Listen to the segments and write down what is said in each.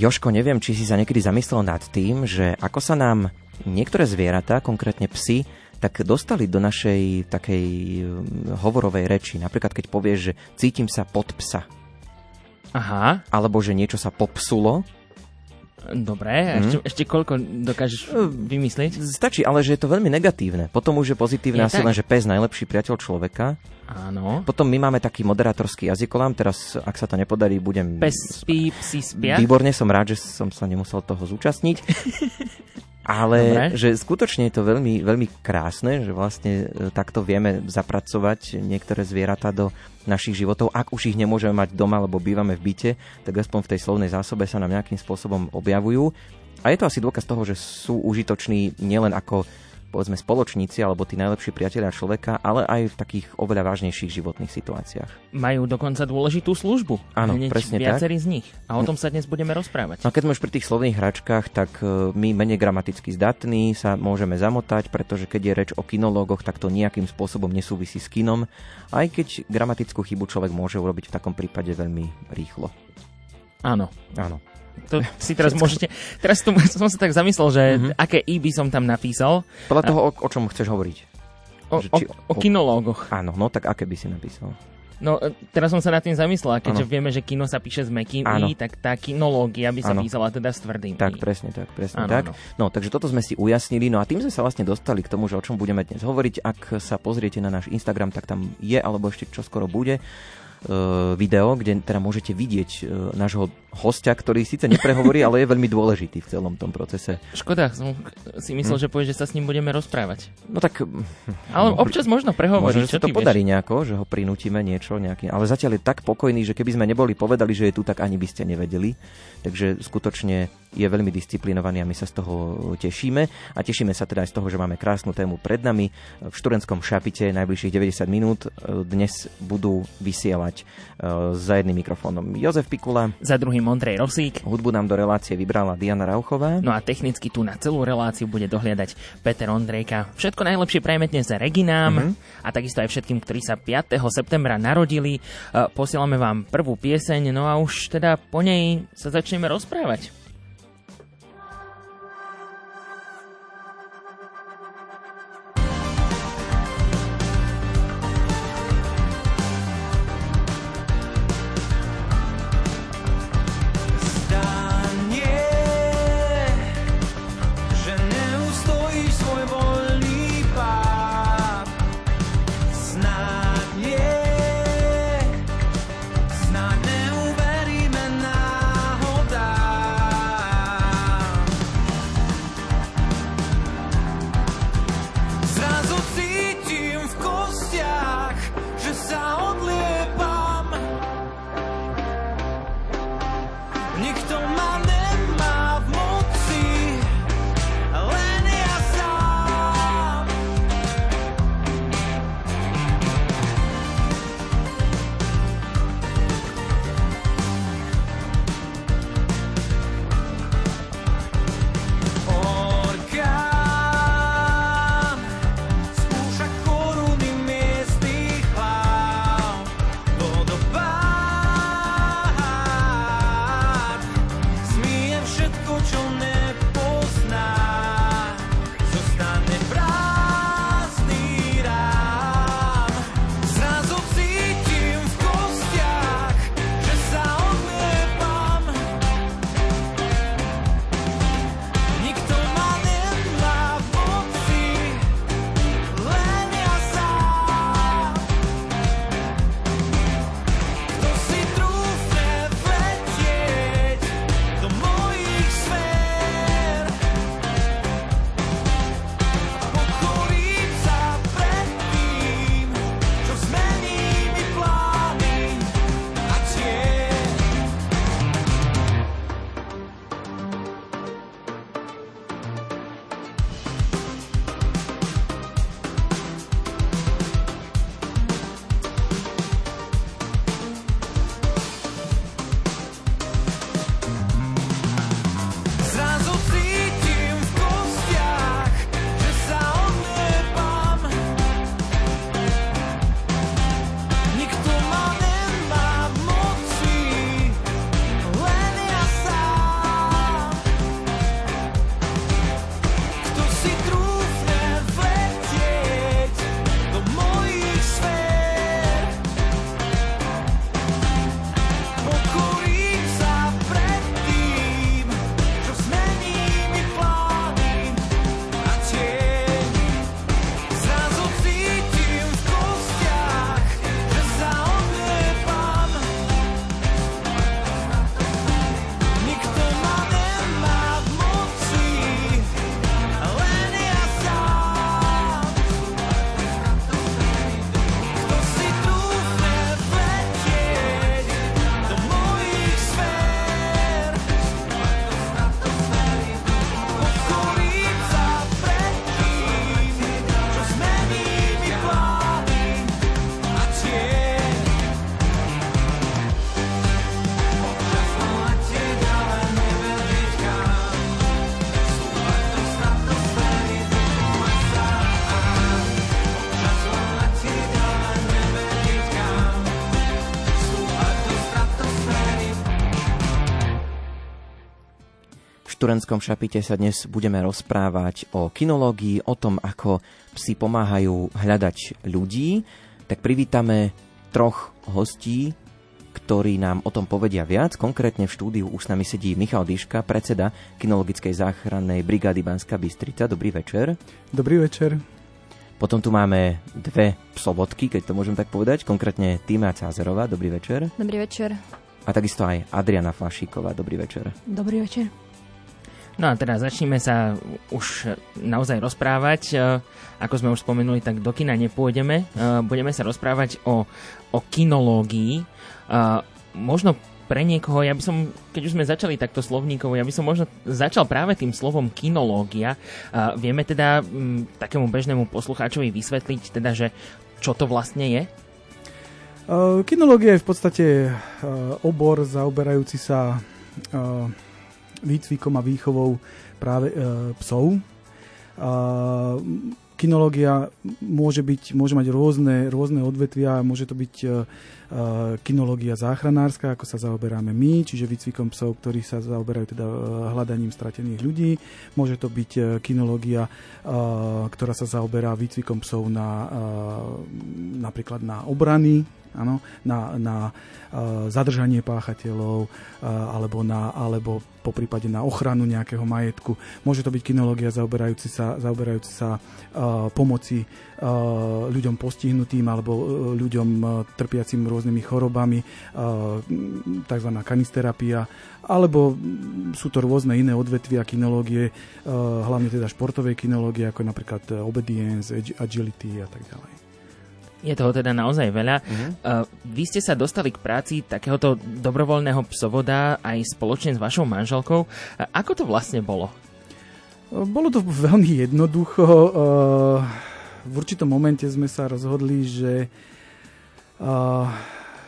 Joško, neviem, či si sa niekedy zamyslel nad tým, že ako sa nám niektoré zvieratá, konkrétne psy, tak dostali do našej takej um, hovorovej reči. Napríklad, keď povieš, že cítim sa pod psa. Aha, Alebo že niečo sa popsulo. Dobre. A ešte, ešte koľko dokážeš vymyslieť? Stačí, ale že je to veľmi negatívne. Potom už je pozitívne asi len, že pes najlepší priateľ človeka. Áno. Potom my máme taký moderátorský jazykolám. Teraz, ak sa to nepodarí, budem... Pes spí, psi spia. Výborne, som rád, že som sa nemusel toho zúčastniť. Ale Dobre. že skutočne je to veľmi, veľmi krásne, že vlastne e, takto vieme zapracovať niektoré zvieratá do našich životov. Ak už ich nemôžeme mať doma, lebo bývame v byte, tak aspoň v tej slovnej zásobe sa nám nejakým spôsobom objavujú. A je to asi dôkaz toho, že sú užitoční nielen ako povedzme spoločníci alebo tí najlepší priatelia človeka, ale aj v takých oveľa vážnejších životných situáciách. Majú dokonca dôležitú službu. Áno, Hneď presne viacerí z nich. A o tom sa dnes budeme rozprávať. No keď sme už pri tých slovných hračkách, tak e, my menej gramaticky zdatní sa môžeme zamotať, pretože keď je reč o kinológoch, tak to nejakým spôsobom nesúvisí s kinom, aj keď gramatickú chybu človek môže urobiť v takom prípade veľmi rýchlo. Áno. Áno. To si teraz môžete... Teraz tu, som sa tak zamyslel, že Mhm. aké i by som tam napísal. Podľa toho, o, o čom chceš hovoriť. O, Že o, či- o kinológoch. Áno, no tak aké by si napísal? No, e, teraz som sa nad tým zamyslel, keďže Áno. vieme, že kino sa píše s mekým Áno. i, tak tá kinológia by sa Áno. písala teda s tvrdým Tak, i. presne tak, presne Áno, tak. áno. No, takže toto sme si ujasnili, no a tým sme sa vlastne dostali k tomu, že o čom budeme dnes hovoriť. Ak sa pozriete na náš Instagram, tak tam je, alebo ešte čoskoro bude, e, video, kde teda môžete vidieť e, nášho hostia, ktorý síce neprehovorí, ale je veľmi dôležitý v celom tom procese. Škoda, som si myslel, Hm. že povieš, že sa s ním budeme rozprávať. No tak... Ale no, občas možno prehovorí, Možno, že sa to podarí nejako, že ho prinútime niečo nejaký, ale zatiaľ je tak pokojný, že keby sme neboli povedali, že je tu, tak ani by ste nevedeli. Takže skutočne je veľmi disciplinovaný a my sa z toho tešíme. A tešíme sa teda aj z toho, že máme krásnu tému pred nami. V študentskom šapite najbližších 90 minút e, dnes budú vysielať e, za jedným mikrofónom Jozef Pikula. Za druhým Ondrej Rosík. Hudbu nám do relácie vybrala Diana Rauchová. No a technicky tu na celú reláciu bude dohliadať Peter Ondrejka. Všetko najlepšie prajeme dnes Reginám Mhm. a takisto aj všetkým, ktorí sa 5. septembra narodili. E, Posielame vám prvú pieseň, no a už teda po nej sa začneme rozprávať. Šturentskom šapite sa dnes budeme rozprávať o kinológii, o tom, ako psi pomáhajú hľadať ľudí. Tak privítame troch hostí, ktorí nám o tom povedia viac. Konkrétne v štúdiu už s nami sedí Michal Diška, predseda kinologickej záchrannej brigády Banská Bystrica. Dobrý večer. Dobrý večer. Potom tu máme dve psovodky, keď to môžem tak povedať, konkrétne Týma Cázerová. Dobrý večer. Dobrý večer. A takisto aj Adriana Flašíková. Dobrý večer. Dobrý večer. No a teraz začneme sa už naozaj rozprávať. E, Ako sme už spomenuli, tak do kina nepôjdeme. E, Budeme sa rozprávať o, o kinológii. E, Možno pre niekoho, ja by som, keď už sme začali takto slovníkovo, ja by som možno začal práve tým slovom kinológia. Vieme teda m, takému bežnému poslucháčovi vysvetliť, teda, že čo to vlastne je? Kinológia je v podstate obor zaoberajúci sa výcvikom a výchovou práve uh, psov. Uh, kinológia môže, byť, môže mať rôzne, rôzne odvetvia, môže to byť uh, kinológia záchranárska, ako sa zaoberáme my, čiže výcvikom psov, ktorí sa zaoberajú teda uh, hľadaním stratených ľudí. Môže to byť uh, kinológia, uh, ktorá sa zaoberá výcvikom psov na, napríklad na obrany, áno, na, na uh, zadržanie páchateľov uh, alebo, na, alebo po prípade na ochranu nejakého majetku. Môže to byť kinológia zaoberajúci sa, zaoberajúci sa uh, pomoci uh, ľuďom postihnutým alebo uh, ľuďom uh, trpiacim rôznymi chorobami, uh, tzv. kanisterapia, alebo sú to rôzne iné odvetvia kinológie, uh, hlavne teda športovej kinológie, ako napríklad obedience, ag- agility a tak ďalej. Je toho teda naozaj veľa. Mhm. Uh, vy ste sa dostali k práci takéhoto dobrovoľného psovoda aj spoločne s vašou manželkou. Uh, ako to vlastne bolo? Bolo to veľmi jednoducho. Uh, V určitom momente sme sa rozhodli, že uh,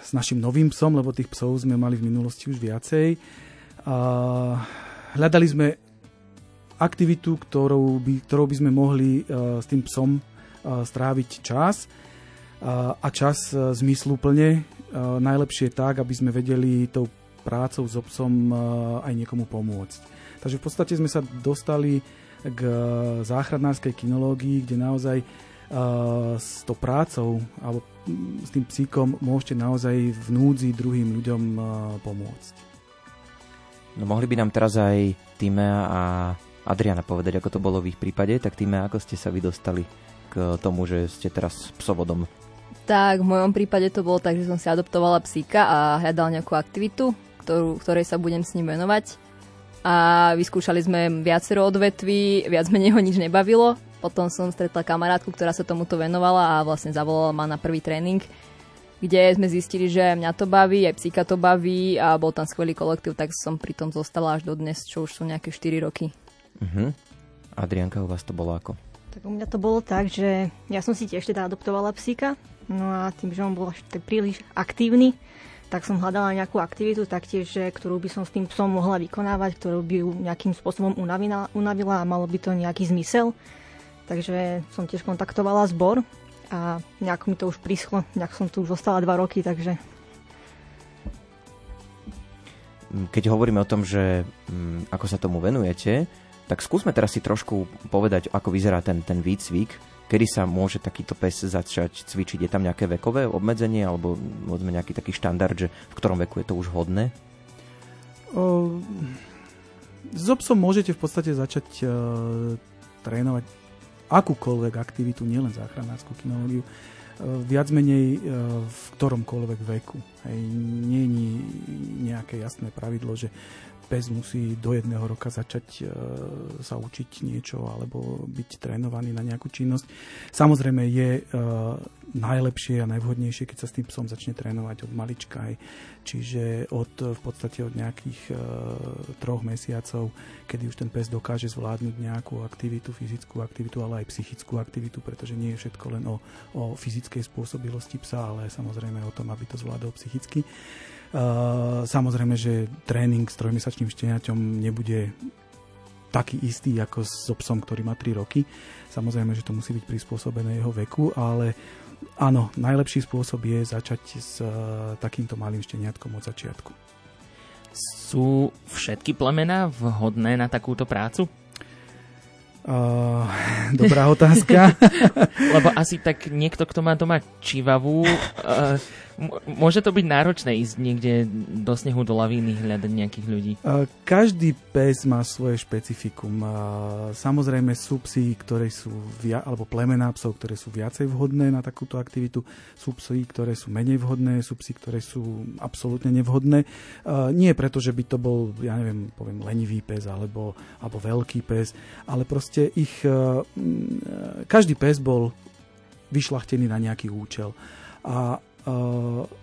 s našim novým psom, lebo tých psov sme mali v minulosti už viacej, uh, hľadali sme aktivitu, ktorou by, ktorou by sme mohli uh, s tým psom uh, stráviť čas uh, a čas uh, zmysluplne. Uh, najlepšie tak, aby sme vedeli tou prácou s psom uh, aj niekomu pomôcť. Takže v podstate sme sa dostali k záchranárskej kinológii, kde naozaj s tou prácou alebo mm, s tým psíkom môžete naozaj v núdzi druhým ľuďom pomôcť. No mohli by nám teraz aj Týmea a Adriana povedať, ako to bolo v ich prípade. Tak Týmea, ako ste sa vy dostali k tomu, že ste teraz psovodom? Tak v mojom prípade to bolo tak, že som si adoptovala psíka a hľadala nejakú aktivitu, ktorú, ktorej sa budem s ním venovať. A vyskúšali sme viacero odvetví, viac menej ho nič nebavilo. Potom som stretla kamarátku, ktorá sa tomuto venovala a vlastne zavolala ma na prvý tréning, kde sme zistili, že mňa to baví, aj psíka to baví a bol tam skvelý kolektív, tak som pri tom zostala až do dnes, čo už sú nejaké 4 roky. Uh-huh. Adrianka, u vás to bolo ako? Tak u mňa to bolo tak, že ja som si tiež teda adoptovala psíka, no a tým, že on bol až tak príliš aktívny, tak som hľadala nejakú aktivitu taktiež, že, ktorú by som s tým psom mohla vykonávať, ktorú by ju nejakým spôsobom unavila, unavila a malo by to nejaký zmysel. Takže som tiež kontaktovala zbor a nejak mi to už prischlo, nejak som tu už zostala dva roky, takže Keď hovoríme o tom, že mm, ako sa tomu venujete, tak skúsme teraz si trošku povedať, ako vyzerá ten, ten výcvik, kedy sa môže takýto pes začať cvičiť. Je tam nejaké vekové obmedzenie alebo môžeme nejaký taký štandard, že v ktorom veku je to už hodné? O, s psom môžete v podstate začať uh, trénovať akúkoľvek aktivitu, nielen záchranárskú kinológiu, uh, viac menej uh, v ktoromkoľvek veku. Hej, nie je nejaké jasné pravidlo, že pes musí do jedného roka začať uh, sa učiť niečo alebo byť trénovaný na nejakú činnosť. Samozrejme je uh, najlepšie a najvhodnejšie, keď sa s tým psom začne trénovať od malička. Aj. Čiže od, v podstate od nejakých uh, troch mesiacov, kedy už ten pes dokáže zvládnuť nejakú aktivitu, fyzickú aktivitu, ale aj psychickú aktivitu, pretože nie je všetko len o, o fyzickej spôsobilosti psa, ale samozrejme o tom, aby to zvládol psychicky. Uh, samozrejme, že tréning s trojmesačným šteniaťom nebude taký istý ako so psom, ktorý má 3 roky. Samozrejme, že to musí byť prispôsobené jeho veku, ale áno, najlepší spôsob je začať s uh, takýmto malým šteniatkom od začiatku. Sú všetky plemená vhodné na takúto prácu? Uh, dobrá otázka. Lebo asi tak niekto, kto má doma čivavú, uh, môže to byť náročné ísť niekde do snehu, do lavíny, hľadať nejakých ľudí. Každý pes má svoje špecifikum. Samozrejme sú psy, ktoré sú, via, alebo plemená psov, ktoré sú viacej vhodné na takúto aktivitu. Sú psy, ktoré sú menej vhodné, sú psy, ktoré sú absolútne nevhodné. Nie preto, že by to bol, ja neviem, poviem, lenivý pes alebo, alebo veľký pes, ale proste ich, e, každý pes bol vyšlachtený na nejaký účel. A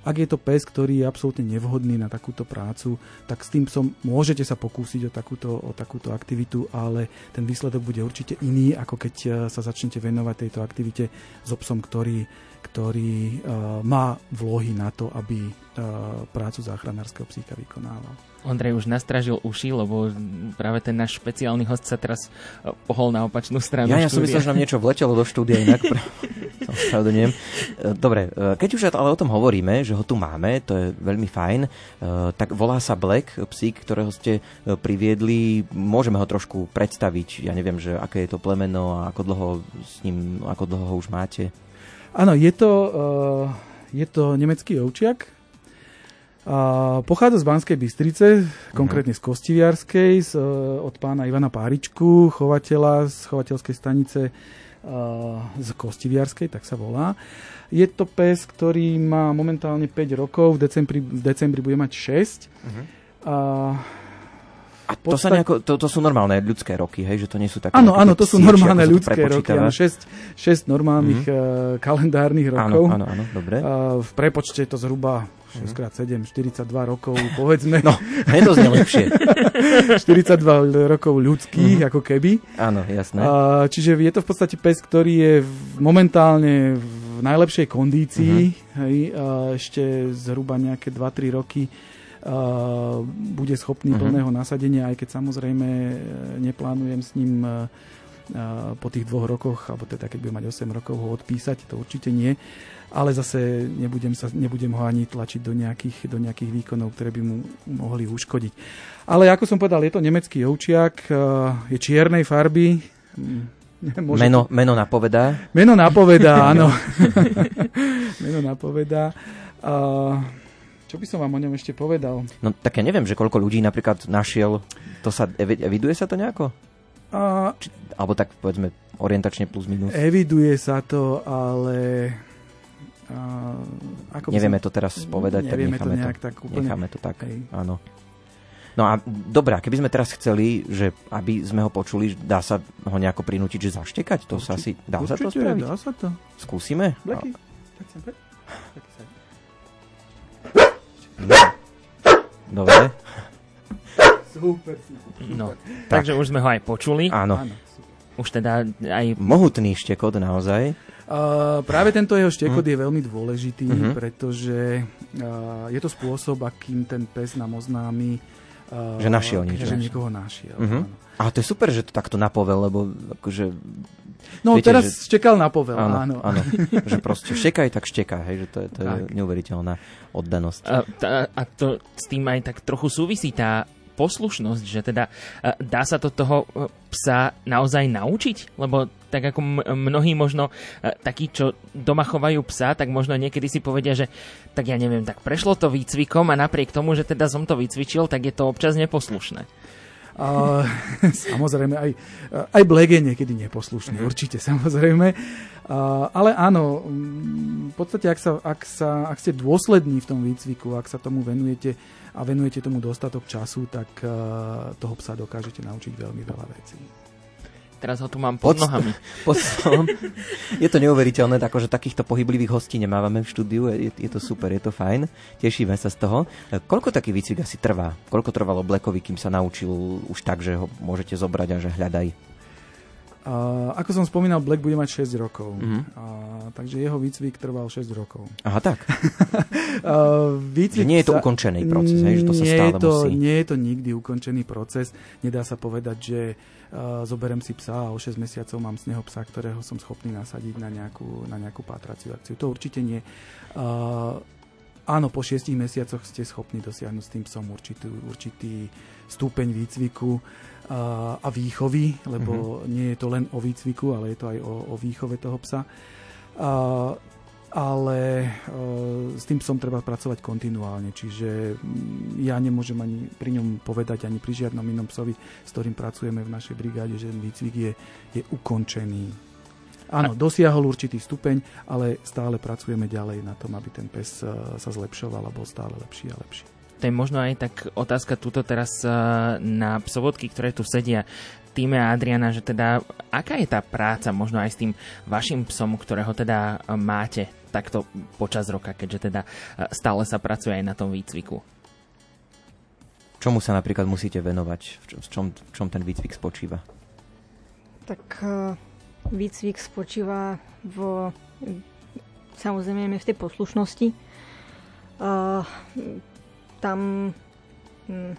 ak je to pes, ktorý je absolútne nevhodný na takúto prácu, tak s tým som môžete sa pokúsiť o takúto, o takúto aktivitu, ale ten výsledok bude určite iný, ako keď sa začnete venovať tejto aktivite s obsom, ktorý, ktorý uh, má vlohy na to, aby prácu záchranárskeho psíka vykonával. Ondrej už nastražil uši, lebo práve ten náš špeciálny host sa teraz e, pohol na opačnú stranu. Ja, ja som myslel, že nám niečo vletelo do štúdia inak. E, dobre, e, keď už ale o tom hovoríme, že ho tu máme, to je veľmi fajn, tak volá sa Black, psík, ktorého ste priviedli. Môžeme ho trošku predstaviť. Ja neviem, že aké je to plemeno a ako dlho s ním, ako dlho ho už máte. Áno, je to, je to nemecký ovčiak, a pochádza z Banskej Bystrice, konkrétne z Kostiviarskej, z, e, od pána Ivana Páričku, chovateľa z chovateľskej stanice z Kostiviarskej, tak sa volá. Je to pes, ktorý má momentálne 5 rokov, v decembri, v decembri bude mať 6. Uh-huh. A a to, podstate... sa nejako, to, to sú normálne ľudské roky, hej? Že to nie sú také... Áno, áno, to sú normálne ľudské roky. Áno, 6, 6 normálnych mm-hmm. uh, kalendárnych rokov. Áno, áno, áno, dobre. Uh, v prepočte je to zhruba 6x7, 42 rokov, povedzme. No, je to znie lepšie. 42 rokov ľudských, mm-hmm. ako keby. Áno, jasné. Uh, čiže je to v podstate pes, ktorý je momentálne v najlepšej kondícii. Mm-hmm. Hej, uh, ešte zhruba nejaké 2-3 roky Uh, bude schopný uh-huh. plného nasadenia, aj keď samozrejme e, neplánujem s ním uh, po tých dvoch rokoch, alebo teda keď bude mať 8 rokov ho odpísať, to určite nie, ale zase nebudem, sa, nebudem ho ani tlačiť do nejakých, do nejakých výkonov, ktoré by mu mohli uškodiť. Ale ako som povedal, je to nemecký ovčiak, je čiernej farby, Môže meno, meno napovedá? Meno napovedá, áno. meno napovedá. Uh, čo by som vám o ňom ešte povedal? No tak ja neviem, že koľko ľudí napríklad našiel, to sa, eviduje sa to nejako? A... Či, alebo tak povedzme orientačne plus minus? Eviduje sa to, ale... A, ako Nevieme to teraz povedať, tak necháme to, to, tak úplne, necháme to tak. Hej. Áno. No a dobrá, keby sme teraz chceli, že aby sme ho počuli, dá sa ho nejako prinútiť, že zaštekať? To Určite, sa asi, dá sa to spraviť? Dá sa to. Skúsime? Bleky, tak sem, Dobre. Super, No, tak. takže už sme ho aj počuli. Áno. Už teda aj... Mohutný štekot naozaj. Uh, práve tento jeho štekot mm. je veľmi dôležitý, mm-hmm. pretože uh, je to spôsob, akým ten pes nám oznámi, uh, že našiel niečo. Že niekoho našiel. Mm-hmm. A to je super, že to takto napovel, lebo akože No Viete, teraz že... štekal na povel, áno. áno. áno. že proste štekaj, tak šteká, hej, že to je, to je neuveriteľná oddanosť. A, a, a to s tým aj tak trochu súvisí tá poslušnosť, že teda dá sa to toho e, psa naozaj naučiť? Lebo tak ako mnohí možno e, takí, čo doma chovajú psa, tak možno niekedy si povedia, že tak ja neviem, tak prešlo to výcvikom a napriek tomu, že teda som to vycvičil, tak je to občas neposlušné. A, samozrejme, aj, aj Black je niekedy neposlušný, uh-huh. určite, samozrejme. A, ale áno, v podstate, ak, sa, ak, sa, ak ste dôslední v tom výcviku, ak sa tomu venujete a venujete tomu dostatok času, tak uh, toho psa dokážete naučiť veľmi veľa vecí. Teraz ho tu mám pod, pod nohami. Pod je to neuveriteľné, akože takýchto pohyblivých hostí nemávame v štúdiu, je, je to super, je to fajn, tešíme sa z toho. Koľko taký výcvik asi trvá? Koľko trvalo Blackovi, kým sa naučil už tak, že ho môžete zobrať a že hľadaj? Uh, ako som spomínal, Black bude mať 6 rokov. Uh-huh. Uh, takže jeho výcvik trval 6 rokov. Aha, tak. uh, výcvik nie je to sa... ukončený proces, hej, že to sa nie stále je to, musí. Nie je to nikdy ukončený proces. Nedá sa povedať, že uh, zoberiem si psa a o 6 mesiacov mám z neho psa, ktorého som schopný nasadiť na nejakú, na nejakú pátraciu akciu. To určite nie. Uh, áno, po šiestich mesiacoch ste schopní dosiahnuť s tým psom určitý, určitý stupeň výcviku a, výchovy, lebo mm-hmm. nie je to len o výcviku, ale je to aj o, o výchove toho psa. A, ale s tým psom treba pracovať kontinuálne, čiže mm, ja nemôžem ani pri ňom povedať, ani pri žiadnom inom psovi, s ktorým pracujeme v našej brigáde, že výcvik je, je ukončený. Áno, dosiahol určitý stupeň, ale stále pracujeme ďalej na tom, aby ten pes uh, sa zlepšoval a bol stále lepší a lepší. To je možno aj tak otázka túto teraz uh, na psovodky, ktoré tu sedia týme Adriana, že teda aká je tá práca možno aj s tým vašim psom, ktorého teda máte takto počas roka, keďže teda stále sa pracuje aj na tom výcviku? Čomu sa napríklad musíte venovať? V čom, v čom ten výcvik spočíva? Tak výcvik spočíva v samozrejme v tej poslušnosti. Tam hm,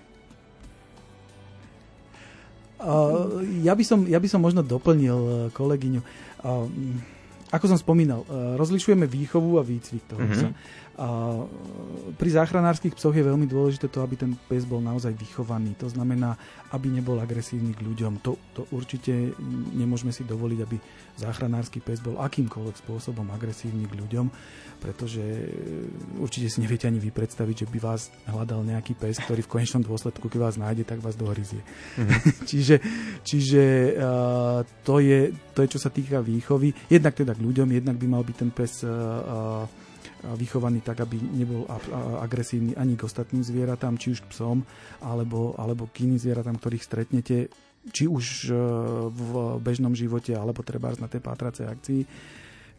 Uh, ja, by som, ja by som možno doplnil kolegyňu. Uh, ako som spomínal, uh, rozlišujeme výchovu a výcvik toho mm-hmm. A pri záchranárskych psoch je veľmi dôležité to, aby ten pes bol naozaj vychovaný. To znamená, aby nebol agresívny k ľuďom. To, to určite nemôžeme si dovoliť, aby záchranársky pes bol akýmkoľvek spôsobom agresívny k ľuďom, pretože určite si neviete ani vy predstaviť, že by vás hľadal nejaký pes, ktorý v konečnom dôsledku, keď vás nájde, tak vás dohryzie. Mm-hmm. čiže čiže uh, to, je, to je, čo sa týka výchovy. Jednak teda k ľuďom, jednak by mal byť ten pes uh, vychovaný tak, aby nebol agresívny ani k ostatným zvieratám, či už k psom, alebo, alebo k iným zvieratám, ktorých stretnete, či už e, v bežnom živote, alebo treba na tej pátracej akcii,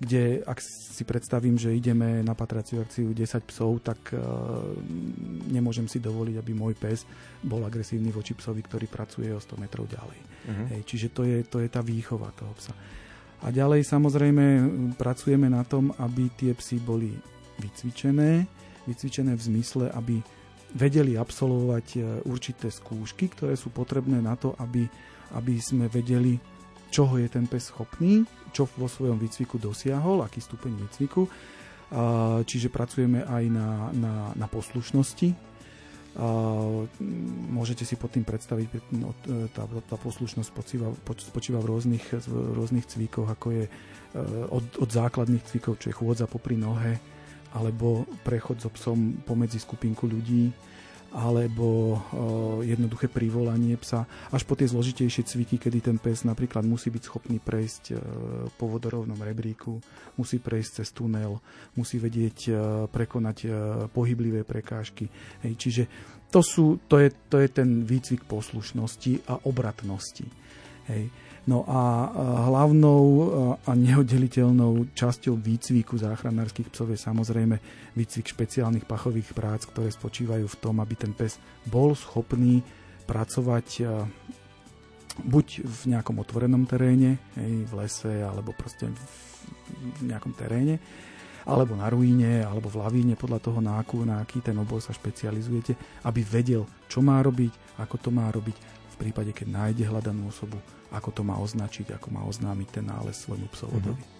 kde ak si predstavím, že ideme na patraciu akciu 10 psov, tak uh, nemôžem si dovoliť, aby môj pes bol agresívny voči psovi, ktorý pracuje o 100 metrov ďalej. Uh-huh. Hej, čiže to je, to je tá výchova toho psa. A ďalej samozrejme pracujeme na tom, aby tie psy boli vycvičené, vycvičené v zmysle, aby vedeli absolvovať e, určité skúšky, ktoré sú potrebné na to, aby, aby sme vedeli, čoho je ten pes schopný, čo vo svojom výcviku dosiahol, aký stupeň výcviku. Čiže pracujeme aj na, na, na poslušnosti môžete si pod tým predstaviť, no, tá, tá poslušnosť spočíva, spočíva v rôznych, v rôznych cvíkoch, ako je e, od, od základných cvíkov, čo je chôdza popri nohe, alebo prechod so psom pomedzi skupinku ľudí, alebo jednoduché privolanie psa, až po tie zložitejšie cviky, kedy ten pes napríklad musí byť schopný prejsť e, po vodorovnom rebríku, musí prejsť cez tunel, musí vedieť e, prekonať e, pohyblivé prekážky. Hej, čiže to, sú, to, je, to je ten výcvik poslušnosti a obratnosti. Hej. No a hlavnou a neoddeliteľnou časťou výcviku záchranárskych psov je samozrejme výcvik špeciálnych pachových prác, ktoré spočívajú v tom, aby ten pes bol schopný pracovať buď v nejakom otvorenom teréne, v lese alebo proste v nejakom teréne, alebo na ruíne, alebo v lavíne, podľa toho, na, akú, na aký ten obor sa špecializujete, aby vedel, čo má robiť, ako to má robiť prípade, keď nájde hľadanú osobu, ako to má označiť, ako má oznámiť ten nález svojmu psovodovi. Mm-hmm.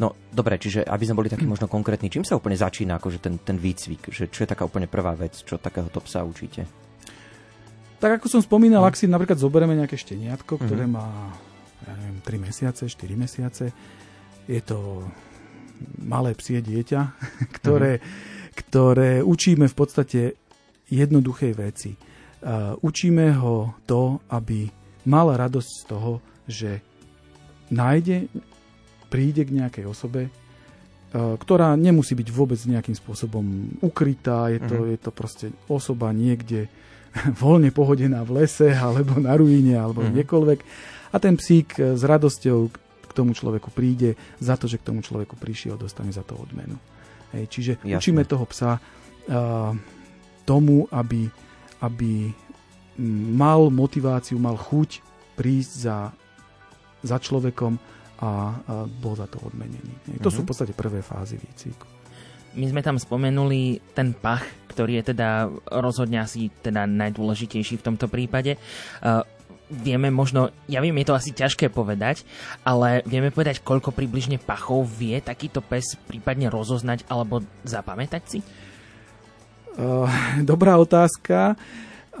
No dobre, čiže aby sme boli takí možno konkrétni, čím sa úplne začína akože ten, ten výcvik? Že čo je taká úplne prvá vec, čo takéhoto psa učíte? Tak ako som spomínal, mm. ak si napríklad zoberieme nejaké šteniatko, ktoré mm. má ja neviem, 3 mesiace, 4 mesiace, je to malé psie dieťa, ktoré, mm. ktoré učíme v podstate jednoduchej veci. Uh, učíme ho to, aby mal radosť z toho, že nájde, príde k nejakej osobe, uh, ktorá nemusí byť vôbec nejakým spôsobom ukrytá, je to, mm. je to proste osoba niekde voľne pohodená v lese, alebo na ruíne, alebo mm. kdekoľvek. A ten psík s radosťou k tomu človeku príde, za to, že k tomu človeku prišiel, dostane za to odmenu. Hej, čiže Jasne. učíme toho psa uh, tomu, aby, aby mal motiváciu, mal chuť prísť za, za človekom a, a bol za to odmenený. To uh-huh. sú v mhm. podstate prvé fázy výcviku. My sme tam spomenuli ten pach, ktorý je teda rozhodne asi teda najdôležitejší v tomto prípade. Uh, vieme možno, ja viem, je to asi ťažké povedať, ale vieme povedať, koľko približne pachov vie takýto pes prípadne rozoznať alebo zapamätať si? Uh, dobrá otázka.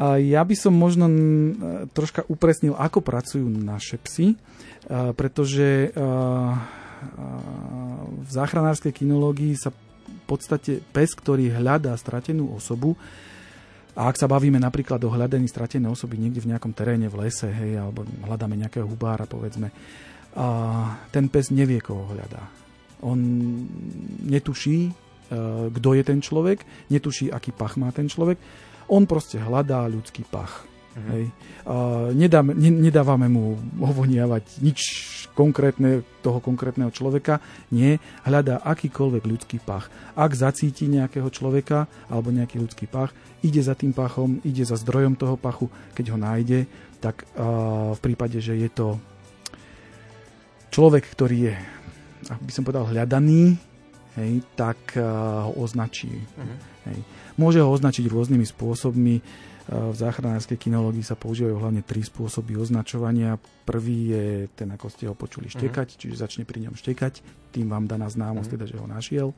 Ja by som možno mm, troška upresnil, ako pracujú naše psy, uh, pretože v záchranárskej kinológii sa v podstate pes, ktorý hľadá stratenú osobu, a ak sa bavíme napríklad o hľadaní stratenej osoby niekde v nejakom teréne v lese, hej, alebo hľadáme nejakého hubára, povedzme, ten pes nevie, koho hľadá. On netuší, kto je ten človek, netuší, aký pach má ten človek. On proste hľadá ľudský pach. Mhm. Hej. A nedáme, ne, nedávame mu ovoniavať nič konkrétne toho konkrétneho človeka. Nie, hľadá akýkoľvek ľudský pach. Ak zacíti nejakého človeka alebo nejaký ľudský pach, ide za tým pachom, ide za zdrojom toho pachu. Keď ho nájde, tak a, v prípade, že je to človek, ktorý je, ak by som povedal, hľadaný, hej, tak a, ho označí. Mhm. Hej. Môže ho označiť rôznymi spôsobmi. V záchranárskej kinológii sa používajú hlavne tri spôsoby označovania. Prvý je ten, ako ste ho počuli, štekať, čiže začne pri ňom štekať. Tým vám daná známosť, teda, že ho našiel.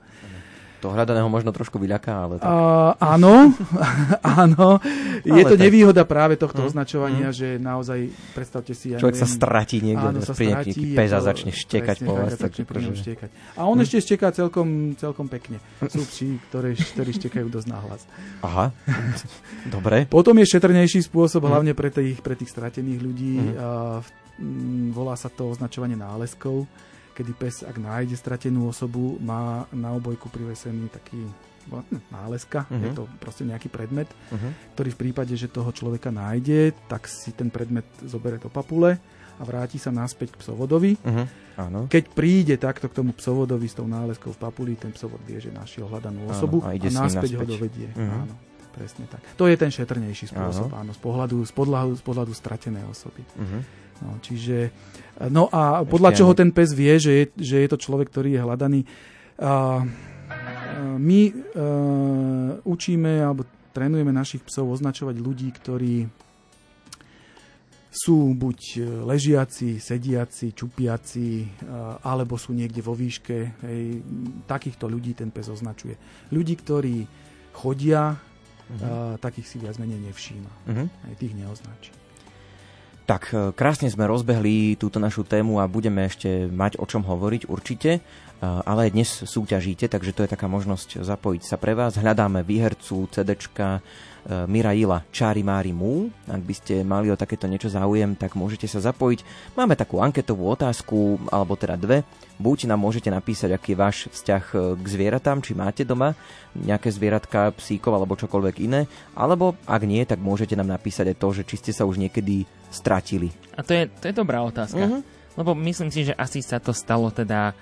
To hľadaného možno trošku vyľaká, ale tak. A, áno, áno. Je Ale to tak. nevýhoda práve tohto Mm, označovania, že naozaj, predstavte si... Ja Človek sa neviem, stratí niekde, áno, sa stratí, nejaký pes a začne štekať presne po vás. a tak začne pri ňom štekať. A on ešte šteká celkom, celkom pekne. Sú psi, ktoré, ktorí štekajú dosť nahlas. Aha, dobre. Potom je šetrnejší spôsob, Mhm. hlavne pre tých, pre tých stratených ľudí. Mhm. Mm, volá sa to označovanie náleskov, kedy pes, ak nájde stratenú osobu, má na obojku privesený taký hm, náleska, Mhm. je to proste nejaký predmet, Mhm. ktorý v prípade, že toho človeka nájde, tak si ten predmet zoberie do papule a vráti sa naspäť k psovodovi. Mhm. Áno. Keď príde takto k tomu psovodovi s tou náleskou v papuli, ten psovod vie, že našiel hľadanú Áno, osobu a a, ide s ním naspäť ho naspäť. dovedie. Mhm. Áno, presne tak. To je ten šetrnejší spôsob, áno, z pohľadu, z pohľadu, z pohľadu stratenej osoby. Mhm. No, čiže, no a podľa Ešte čoho ten pes vie, že je, že je to človek, ktorý je hľadaný. A, a my a, učíme alebo trénujeme našich psov označovať ľudí, ktorí sú buď e, ležiaci, sediaci, čupiaci, alebo sú niekde vo výške. Hej. Takýchto ľudí ten pes označuje. Ľudí, ktorí chodia, a, takých si viac menej nevšíma. Mhm. Aj tých neoznačí. Tak, e, krásne sme rozbehli túto našu tému a budeme ešte mať o čom hovoriť určite, e, ale dnes súťažíte, takže to je taká možnosť zapojiť sa pre vás. Hľadáme výhercu e, Miraila Čári Mári Mú. Ak by ste mali o takéto niečo záujem, tak môžete sa zapojiť. Máme takú anketovú otázku, alebo teda dve. Buď nám môžete napísať, aký je váš vzťah e, k zvieratám, či máte doma nejaké zvieratka, psíkov alebo čokoľvek iné, alebo ak nie, tak môžete nám napísať aj to, že či ste sa už niekedy stratili. A to je, to je dobrá otázka. Mhm. Lebo myslím si, že asi sa to stalo teda...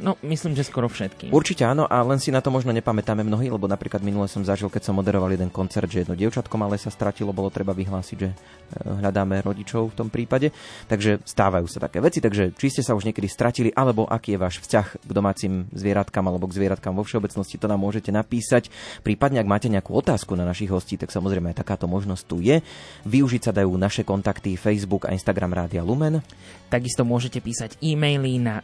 No, myslím, že skoro všetkým. Určite áno, a len si na to možno nepamätáme mnohí, lebo napríklad minule som zažil, keď som moderoval jeden koncert, že jedno dievčatko malé sa stratilo, bolo treba vyhlásiť, že e, hľadáme rodičov v tom prípade. Takže stávajú sa také veci, takže či ste sa už niekedy stratili, alebo aký je váš vzťah k domácim zvieratkám alebo k zvieratkám vo všeobecnosti, to nám môžete napísať. Prípadne, ak máte nejakú otázku na našich hostí, tak samozrejme aj takáto možnosť tu je. Využiť sa dajú naše kontakty Facebook a Instagram Rádia Lumen Takisto môžete písať e-maily na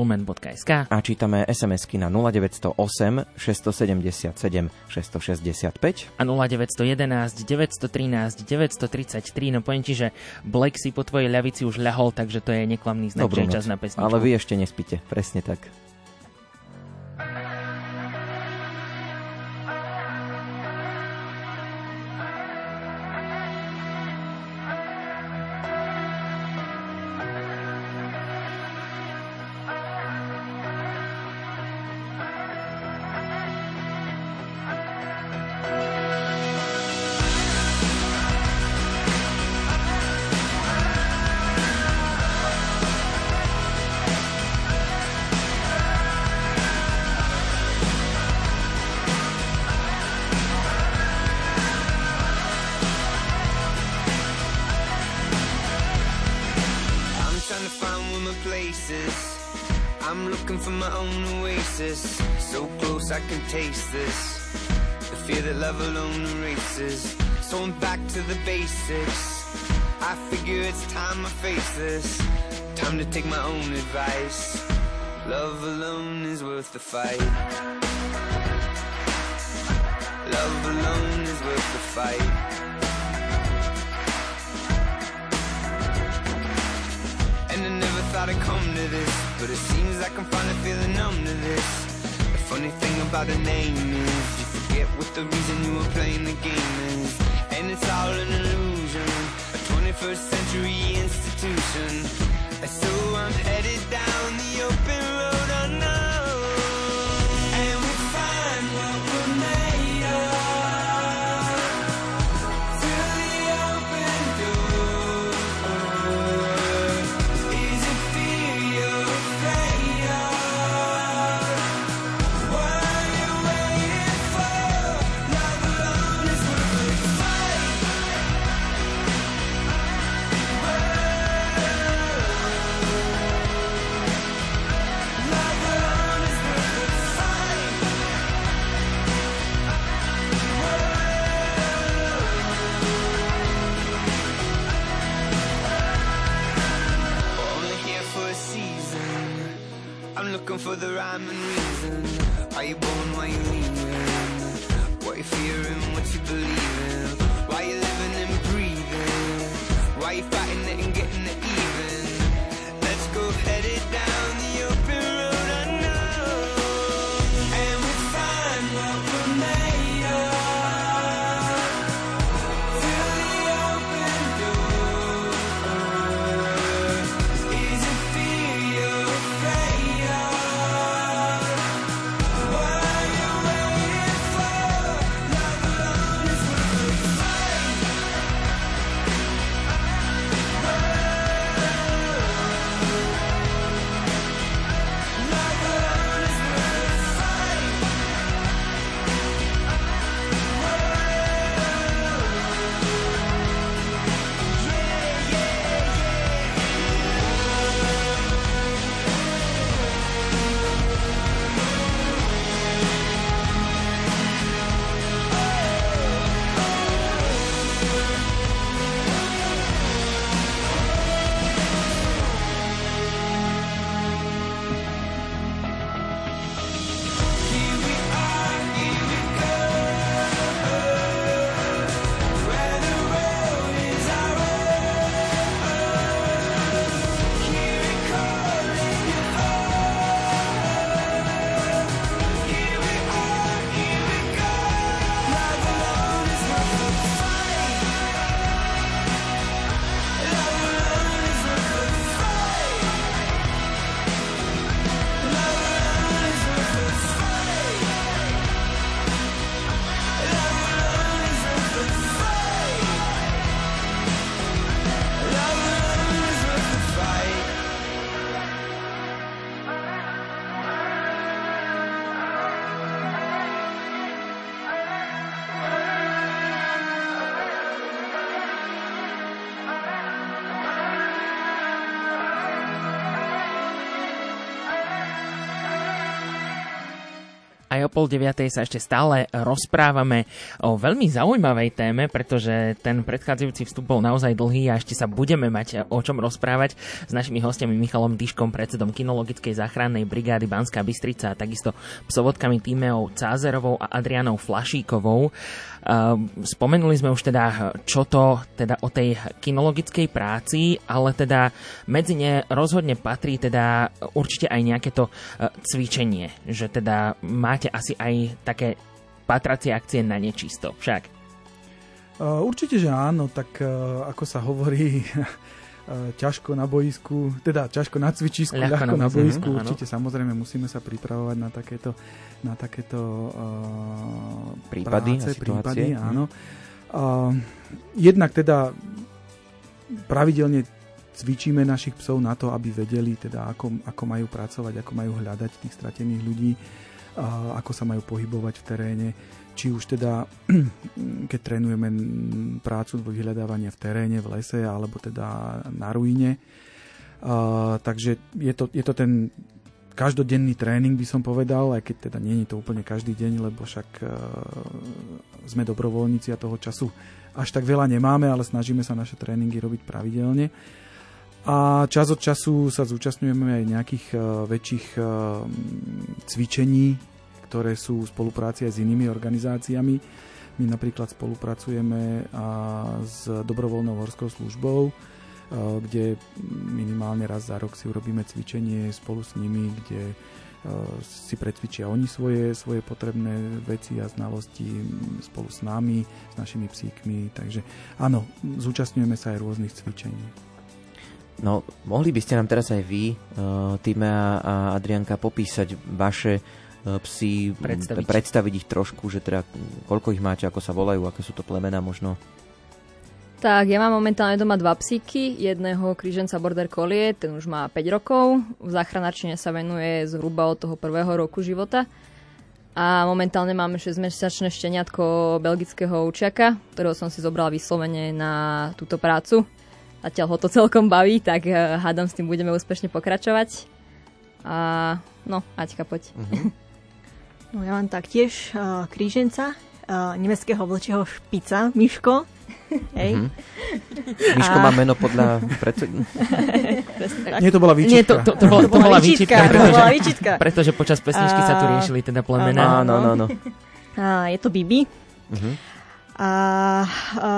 sapitozavináčlumen.sk a čítame SMS-ky na 0908 677 665 a 0911 913 933. No poviem ti, že Black si po tvojej ľavici už ľahol, takže to je neklamný znak, že je Dobrú čas na pesničku. Ale vy ešte nespíte, presne tak. Own advice. Love alone is worth the fight. Love alone is worth the fight. And I never thought I'd come to this, but it seems like I'm finally feeling numb to this. The funny thing about a name is you forget what the reason you were playing the game is, and it's all an illusion, a 21st century institution. So I'm headed down the open road for the rhyme Aj o pol deviatej sa ešte stále rozprávame o veľmi zaujímavej téme, pretože ten predchádzajúci vstup bol naozaj dlhý a ešte sa budeme mať o čom rozprávať s našimi hostiami Michalom Tyškom, predsedom kinologickej záchrannej brigády Banská Bystrica a takisto psovodkami Tímeou Cázerovou a Adrianou Flašíkovou. Ehm, Spomenuli sme už teda, čo to teda o tej kinologickej práci, ale teda medzi ne rozhodne patrí teda určite aj nejaké to e, cvičenie, že teda máte asi aj také patracie akcie na nečisto, však. Určite, že áno, tak uh, ako sa hovorí, ťažko na boisku, teda ťažko na cvičisku, Ľahko ľahko, na na boisku. áno. Určite samozrejme musíme sa pripravovať na takéto, na takéto uh, Prípady práce, situácie. prípady, áno. Uh, jednak teda pravidelne cvičíme našich psov na to, aby vedeli, teda ako, ako majú pracovať, ako majú hľadať tých stratených ľudí, a ako sa majú pohybovať v teréne, či už teda, keď trénujeme prácu vyhľadávania v teréne, v lese, alebo teda na ruine. Takže je to, je to ten každodenný tréning, by som povedal, aj keď teda nie je to úplne každý deň, lebo však e, sme dobrovoľníci a toho času až tak veľa nemáme, ale snažíme sa naše tréningy robiť pravidelne. A čas od času sa zúčastňujeme aj nejakých e, väčších e, cvičení, ktoré sú v spolupráci aj s inými organizáciami. My napríklad spolupracujeme s dobrovoľnou horskou službou, kde minimálne raz za rok si urobíme cvičenie spolu s nimi, kde si precvičia oni svoje, svoje potrebné veci a znalosti spolu s nami, s našimi psíkmi. Takže áno, zúčastňujeme sa aj rôznych cvičení. No, mohli by ste nám teraz aj vy, Týme a Adrianka, popísať vaše psy, predstaviť. predstaviť ich trošku, že teda koľko ich máte, ako sa volajú, aké sú to plemená možno? Tak, ja mám momentálne doma dva psíky, jedného kríženca Border Collie, ten už má 5 rokov, v záchranárčine sa venuje zhruba od toho prvého roku života. A momentálne máme 6-mesačné šteniatko belgického učiaka, ktorého som si zobral vyslovene na túto prácu. Zatiaľ ho to celkom baví, tak eh, hádam s tým budeme úspešne pokračovať. A no, Aťka, poď. Uh-huh. No ja mám taktiež uh, kríženca, uh, nemeckého vlčieho špica, Miško. Hej. Mm-hmm. Miško a... má meno podľa... Preto... Nie, to bola výčitka. Nie, to, to, to, bola, to, bola výčitka, pretože, to bola výčitka. pretože počas pesničky a... sa tu riešili teda plemená. Áno, áno, áno. Je to Bibi. Uh-huh. A, a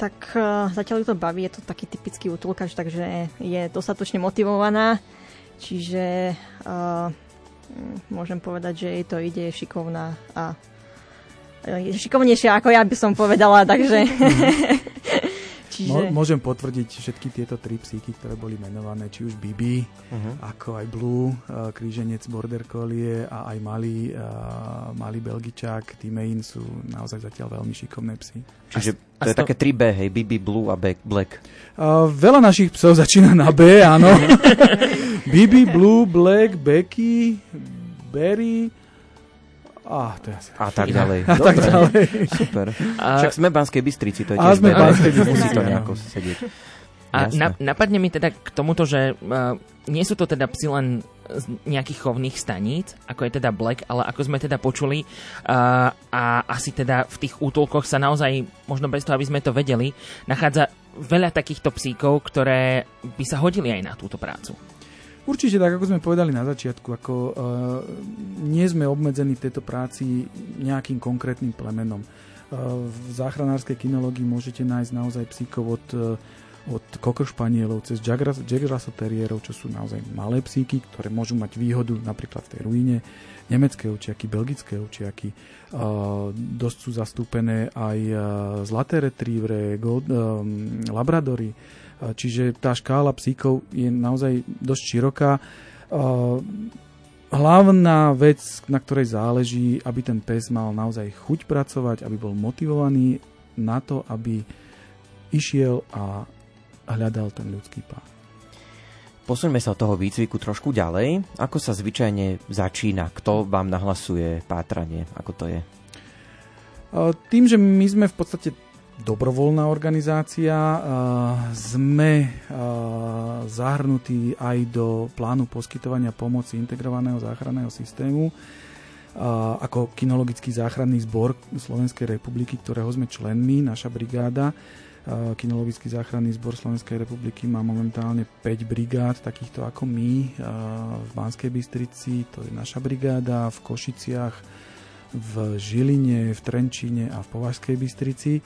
tak a, zatiaľ ju to baví, je to taký typický útulkač, takže je dostatočne motivovaná. Čiže a, môžem povedať, že jej to ide šikovná a je šikovnejšia ako ja by som povedala, takže... Čiže... Môžem potvrdiť všetky tieto tri psíky, ktoré boli menované, či už Bibi, uh-huh. ako aj Blue, uh, kríženec Border Collie a aj malý, uh, malý Belgičák, Timein sú naozaj zatiaľ veľmi šikovné psy. Čiže to je to... také 3B, hej, Bibi, Blue a Black. Uh, veľa našich psov začína na B, áno. Bibi, Blue, Black, Becky, Berry, a, to je asi a tak ďalej. A tak ďalej. Super. A... Však sme v Banskej Bystrici, to je tiež sme v Banskej Bystrici. Musí to nejako sedieť. A na, napadne mi teda k tomuto, že uh, nie sú to teda psi len z nejakých chovných staníc, ako je teda Black, ale ako sme teda počuli uh, a asi teda v tých útulkoch sa naozaj, možno bez toho, aby sme to vedeli, nachádza veľa takýchto psíkov, ktoré by sa hodili aj na túto prácu. Určite tak, ako sme povedali na začiatku, ako uh, nie sme obmedzení v tejto práci nejakým konkrétnym plemenom. Uh, v záchranárskej kinológii môžete nájsť naozaj psíkov od, uh, od kokošpanielov cez Terrierov, čo sú naozaj malé psíky, ktoré môžu mať výhodu napríklad v tej ruíne, nemecké učiaky, belgické učiaky, uh, dosť sú zastúpené aj zlaté retrievere, gold, um, labradory, Čiže tá škála psíkov je naozaj dosť široká. Hlavná vec, na ktorej záleží, aby ten pes mal naozaj chuť pracovať, aby bol motivovaný na to, aby išiel a hľadal ten ľudský pán. Posuňme sa od toho výcviku trošku ďalej. Ako sa zvyčajne začína? Kto vám nahlasuje pátranie? Ako to je? Tým, že my sme v podstate dobrovoľná organizácia. Sme zahrnutí aj do plánu poskytovania pomoci integrovaného záchranného systému ako kinologický záchranný zbor Slovenskej republiky, ktorého sme členmi, naša brigáda. Kinologický záchranný zbor Slovenskej republiky má momentálne 5 brigád, takýchto ako my v Banskej Bystrici, to je naša brigáda, v Košiciach, v Žiline, v Trenčíne a v Považskej Bystrici.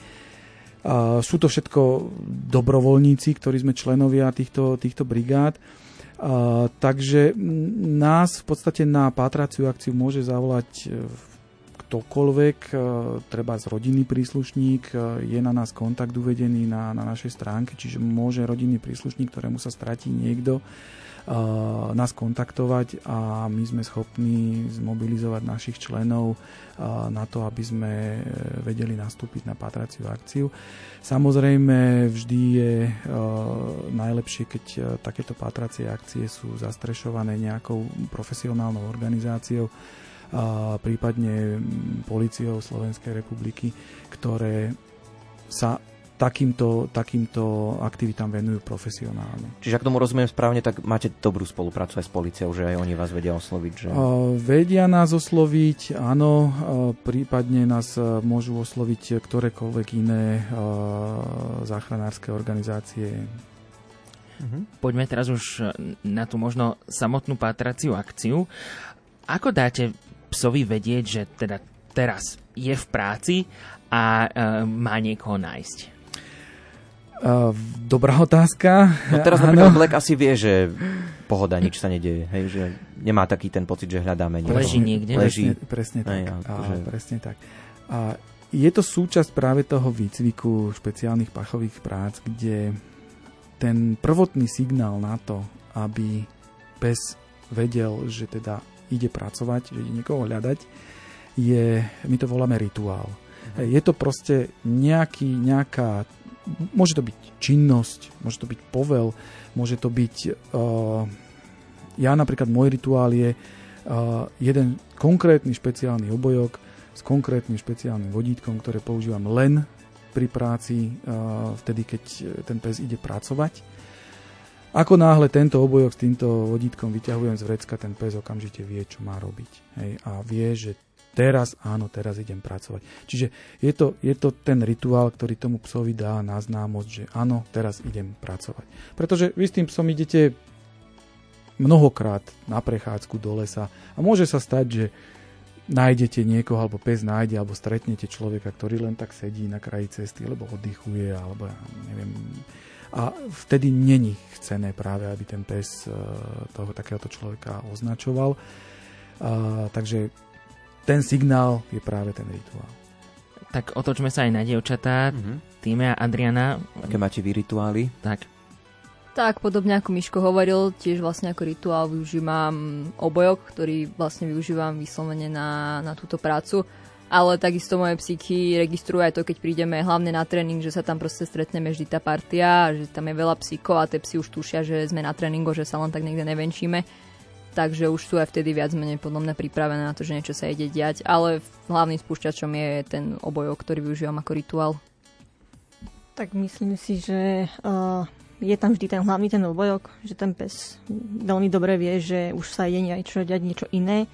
Sú to všetko dobrovoľníci, ktorí sme členovia týchto, týchto brigád. Takže nás v podstate na pátraciu akciu môže zavolať e, ktokoľvek, uh, treba z rodinný príslušník, uh, je na nás kontakt uvedený na, na našej stránke, čiže môže rodinný príslušník, ktorému sa stratí niekto, nás kontaktovať a my sme schopní zmobilizovať našich členov na to, aby sme e, vedeli nastúpiť na patraciu akciu. Samozrejme, vždy je najlepšie, keď takéto patracie akcie sú zastrešované nejakou profesionálnou organizáciou, prípadne policiou Slovenskej republiky, ktoré sa takýmto, takýmto aktivitám venujú profesionálne. Čiže ak tomu rozumiem správne, tak máte dobrú spoluprácu aj s policiou, že aj oni vás vedia osloviť? Že... Uh, vedia nás osloviť, áno, uh, prípadne nás uh, môžu osloviť ktorékoľvek iné uh, záchranárske organizácie. Uh-huh. Poďme teraz už na tú možno samotnú pátraciu akciu. Ako dáte psovi vedieť, že teda teraz je v práci a uh, má niekoho nájsť? Uh, dobrá otázka. No teraz napríklad Black asi vie, že pohoda, nič sa nedieje. Hej, že nemá taký ten pocit, že hľadáme niečo. Leží niekde. Leží. Presne, presne tak. Aj, akože... a, presne tak. A je to súčasť práve toho výcviku špeciálnych pachových prác, kde ten prvotný signál na to, aby pes vedel, že teda ide pracovať, že ide niekoho hľadať, je, my to voláme rituál. Mhm. Je to proste nejaký, nejaká, môže to byť činnosť, môže to byť povel, môže to byť, uh, ja napríklad môj rituál je uh, jeden konkrétny špeciálny obojok, s konkrétnym špeciálnym vodítkom, ktoré používam len pri práci, vtedy, keď ten pes ide pracovať. Ako náhle tento obojok s týmto vodítkom vyťahujem z vrecka, ten pes okamžite vie, čo má robiť. Hej, a vie, že teraz, áno, teraz idem pracovať. Čiže je to, je to ten rituál, ktorý tomu psovi dá na známosť, že áno, teraz idem pracovať. Pretože vy s tým psom idete mnohokrát na prechádzku do lesa a môže sa stať, že nájdete niekoho, alebo pes nájde, alebo stretnete človeka, ktorý len tak sedí na kraji cesty, alebo oddychuje, alebo ja neviem. A vtedy není chcené práve, aby ten pes e, toho takéhoto človeka označoval. A, takže ten signál je práve ten rituál. Tak otočme sa aj na dievčatá. Mm-hmm. Týme a Adriana. Aké máte vy rituály? Tak. Tak, podobne ako Miško hovoril, tiež vlastne ako rituál využívam obojok, ktorý vlastne využívam vyslovene na, na túto prácu. Ale takisto moje psychy registrujú aj to, keď prídeme hlavne na tréning, že sa tam proste stretneme vždy tá partia, že tam je veľa psychov a tie psy už tušia, že sme na tréningu, že sa len tak niekde nevenčíme. Takže už sú aj vtedy viac menej podľa mňa pripravené na to, že niečo sa ide diať. Ale hlavným spúšťačom je ten obojok, ktorý využívam ako rituál. Tak myslím si, že uh, je tam vždy ten hlavný ten obojok, že ten pes veľmi dobre vie, že už sa ide niečo ďať niečo iné.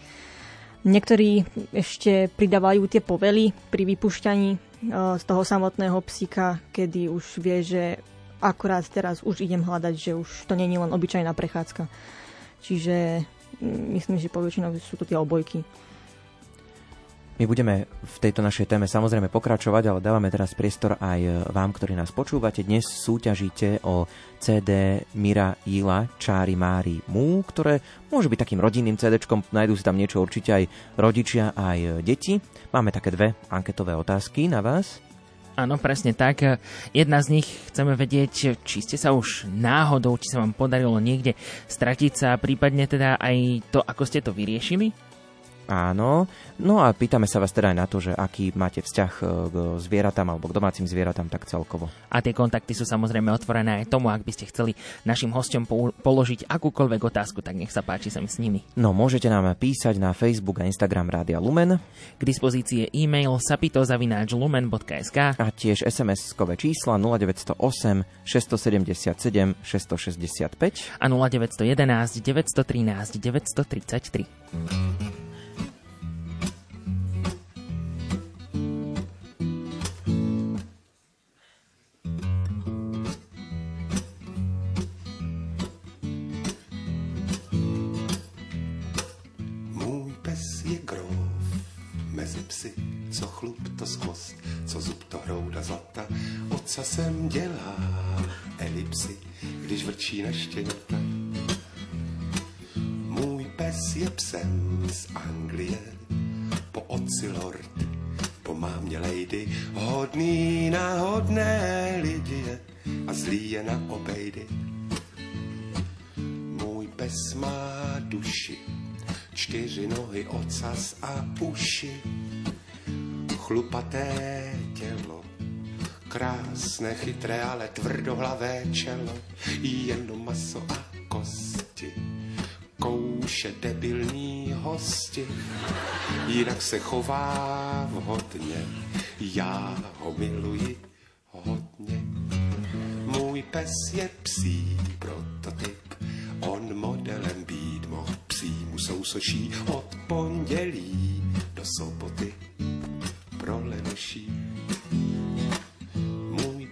Niektorí ešte pridávajú tie povely pri vypušťaní e, z toho samotného psíka, kedy už vie, že akurát teraz už idem hľadať, že už to je len obyčajná prechádzka. Čiže mm, myslím, že poväčšinou sú to tie obojky. My budeme v tejto našej téme samozrejme pokračovať, ale dávame teraz priestor aj vám, ktorí nás počúvate. Dnes súťažíte o CD Mira Jila Čári Mári Mú, ktoré môže byť takým rodinným CD, nájdú si tam niečo určite aj rodičia, aj deti. Máme také dve anketové otázky na vás. Áno, presne tak. Jedna z nich chceme vedieť, či ste sa už náhodou, či sa vám podarilo niekde stratiť sa, prípadne teda aj to, ako ste to vyriešili. Áno. No a pýtame sa vás teda aj na to, že aký máte vzťah e, k zvieratám alebo k domácim zvieratám tak celkovo. A tie kontakty sú samozrejme otvorené aj tomu, ak by ste chceli našim hostom položiť akúkoľvek otázku, tak nech sa páči sa mi s nimi. No, môžete nám písať na Facebook a Instagram Rádia Lumen. K dispozícii je e-mail sapitozavináčlumen.sk a tiež SMS-kové čísla 0908 677 665 a 0911 913 933. co jsem dělá elipsy, když vrčí na štěňata. Můj pes je psem z Anglie, po oci lord, po mámě lady, hodný na hodné lidi je a zlý je na obejdy. Můj pes má duši, čtyři nohy, ocas a uši, chlupaté tělo, Krásné, chytré, ale tvrdohlavé čelo, jenom maso a kosti. Kouše debilní hosti, jinak se chová vhodně, já ho miluji hodně. Můj pes je psí prototyp, on modelem být mohl psí sousoší od pondělí do soboty pro lenoší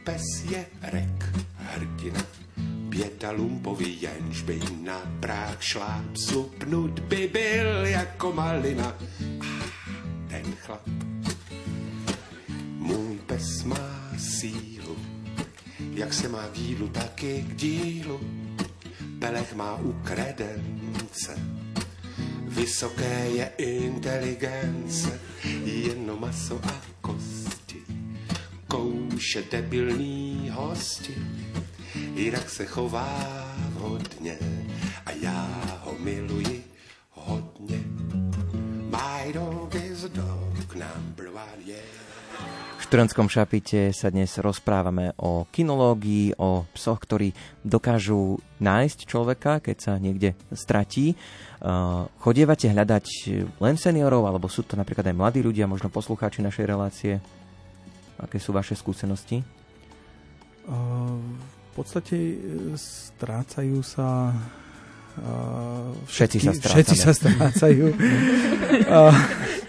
pes je rek, hrdina. Běda lumpovi, jenž by na práh šláp supnut by byl jako malina. Ah, ten chlap pes má sílu, jak se má k jídlu, taky k dílu. Pelech má u kredence, vysoké je inteligence, jenom maso a kosti, kouše debilní hosti, jinak se chová hodně a já ho miluji hodně. My dog is dog number one, yeah. Študentskom šapite sa dnes rozprávame o kinológii, o psoch, ktorí dokážu nájsť človeka, keď sa niekde stratí. Uh, chodievate hľadať len seniorov, alebo sú to napríklad aj mladí ľudia, možno poslucháči našej relácie? Aké sú vaše skúsenosti? Uh, v podstate e, strácajú sa uh, všetci, sa Všetci sa strácajú.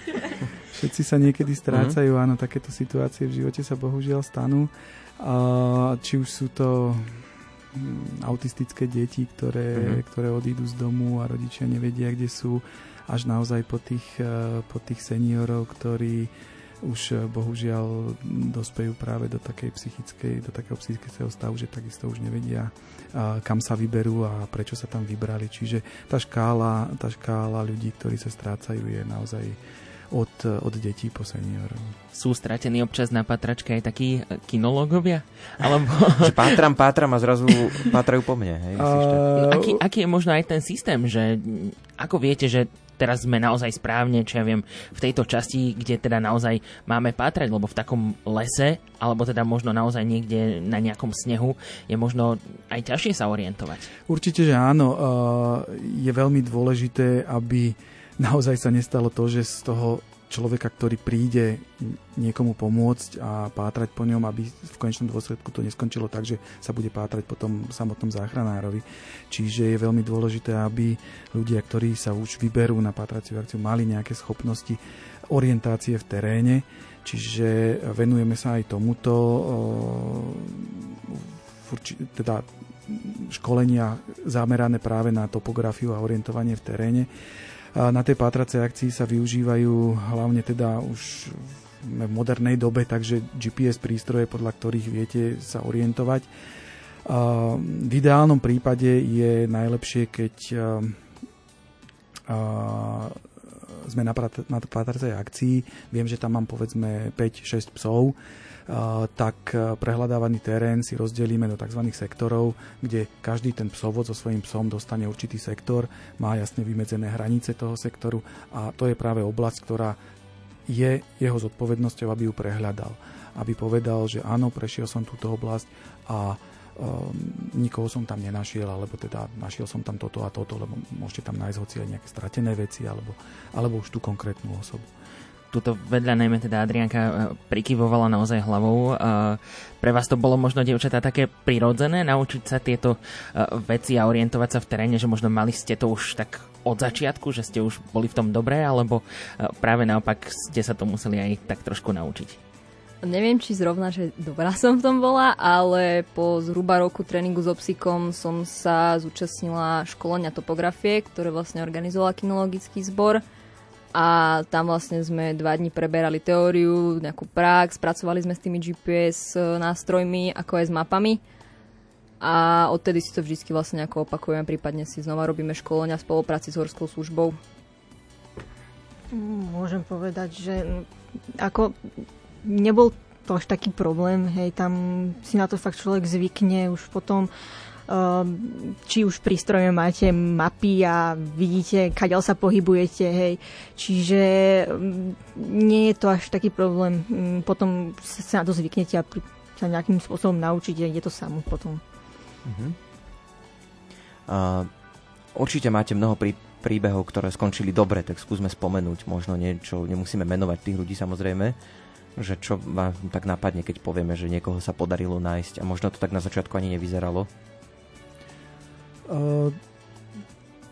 Všetci sa niekedy strácajú, mm-hmm. áno, takéto situácie v živote sa bohužiaľ stanú. Uh, či už sú to hm, autistické deti, ktoré, mm-hmm. ktoré odídu z domu a rodičia nevedia, kde sú, až naozaj po tých, uh, po tých seniorov, ktorí už uh, bohužiaľ dospejú práve do takej psychickej, do takého psychického stavu, že takisto už nevedia, uh, kam sa vyberú a prečo sa tam vybrali. Čiže tá škála, tá škála ľudí, ktorí sa strácajú, je naozaj od, od detí po seniorov. Sú stratení občas na patračke aj takí e, kinológovia? Alebo... že pátram, pátram a zrazu pátrajú po mne. Hej, uh... no, aký, aký je možno aj ten systém, že ako viete, že teraz sme naozaj správne, čo ja viem, v tejto časti, kde teda naozaj máme pátrať, lebo v takom lese, alebo teda možno naozaj niekde na nejakom snehu, je možno aj ťažšie sa orientovať. Určite, že áno. Je veľmi dôležité, aby naozaj sa nestalo to, že z toho človeka, ktorý príde niekomu pomôcť a pátrať po ňom, aby v konečnom dôsledku to neskončilo tak, že sa bude pátrať po tom samotnom záchranárovi. Čiže je veľmi dôležité, aby ľudia, ktorí sa už vyberú na pátraciu akciu, mali nejaké schopnosti orientácie v teréne, čiže venujeme sa aj tomuto teda školenia zamerané práve na topografiu a orientovanie v teréne na tej pátracej akcii sa využívajú hlavne teda už v modernej dobe, takže GPS prístroje, podľa ktorých viete sa orientovať. V ideálnom prípade je najlepšie, keď sme na pátracej akcii. Viem, že tam mám povedzme 5-6 psov tak e, prehľadávaný terén si rozdelíme do tzv. sektorov, kde každý ten psovod so svojím psom dostane určitý sektor, má jasne vymedzené hranice toho sektoru a to je práve oblasť, ktorá je jeho zodpovednosťou, aby ju prehľadal. Aby povedal, že áno, prešiel som túto oblasť a um, nikoho som tam nenašiel, alebo teda našiel som tam toto a toto, lebo môžete tam nájsť hoci aj nejaké stratené veci, alebo, alebo už tú konkrétnu osobu tuto vedľa najmä teda Adrianka e, prikyvovala naozaj hlavou. E, pre vás to bolo možno, dievčatá, také prirodzené naučiť sa tieto e, veci a orientovať sa v teréne, že možno mali ste to už tak od začiatku, že ste už boli v tom dobré, alebo práve naopak ste sa to museli aj tak trošku naučiť? Neviem, či zrovna, že dobrá som v tom bola, ale po zhruba roku tréningu s obsikom som sa zúčastnila školenia topografie, ktoré vlastne organizovala kinologický zbor a tam vlastne sme dva dní preberali teóriu, nejakú prax, pracovali sme s tými GPS e, nástrojmi, ako aj s mapami a odtedy si to vždy vlastne nejako opakujeme, prípadne si znova robíme školenia v spolupráci s horskou službou. Môžem povedať, že ako nebol to až taký problém, hej, tam si na to fakt človek zvykne, už potom uh, či už prístroje máte mapy a vidíte, kadeľ sa pohybujete, hej. Čiže mm, nie je to až taký problém. Mm, potom sa na to zvyknete a sa nejakým spôsobom naučiť a je to samo potom. Uh-huh. Uh, určite máte mnoho prí, príbehov, ktoré skončili dobre, tak skúsme spomenúť možno niečo, nemusíme menovať tých ľudí samozrejme, že čo vám tak napadne, keď povieme, že niekoho sa podarilo nájsť a možno to tak na začiatku ani nevyzeralo. Uh,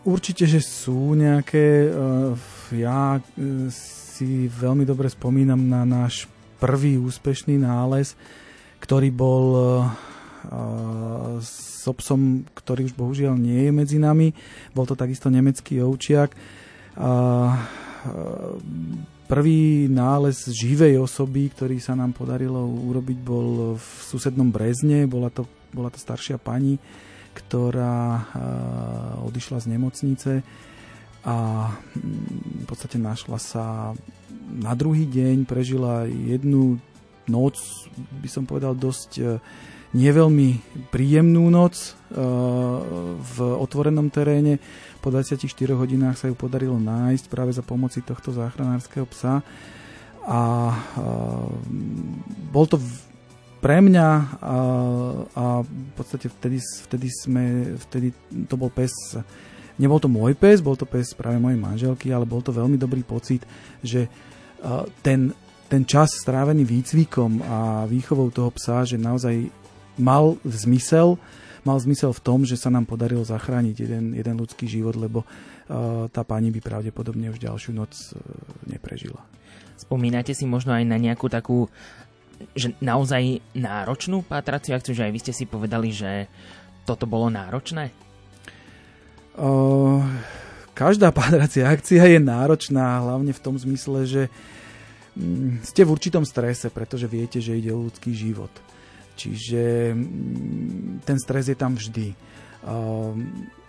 určite, že sú nejaké. Uh, ja uh, si veľmi dobre spomínam na náš prvý úspešný nález, ktorý bol s obsom, ktorý už bohužiaľ nie je medzi nami. Bol to takisto nemecký ovčiak. Prvý nález živej osoby, ktorý sa nám podarilo urobiť, bol v susednom Brezne. Bola to, bola to staršia pani, ktorá odišla z nemocnice a mm, v podstate našla sa na druhý deň, prežila jednu noc, by som povedal, dosť e, neveľmi príjemnú noc e, v otvorenom teréne. Po 24 hodinách sa ju podarilo nájsť práve za pomoci tohto záchranárskeho psa. A bol to pre mňa a, a v podstate vtedy, vtedy sme, vtedy to bol pes, nebol to môj pes, bol to pes práve mojej manželky, ale bol to veľmi dobrý pocit, že ten, ten čas strávený výcvikom a výchovou toho psa, že naozaj mal zmysel, mal zmysel v tom, že sa nám podarilo zachrániť jeden, jeden ľudský život, lebo tá pani by pravdepodobne už ďalšiu noc uh, neprežila. Spomínate si možno aj na nejakú takú že naozaj náročnú pátraciu akciu, že aj vy ste si povedali, že toto bolo náročné? Uh, každá pátracia akcia je náročná, hlavne v tom zmysle, že mm, ste v určitom strese, pretože viete, že ide o ľudský život. Čiže mm, ten stres je tam vždy.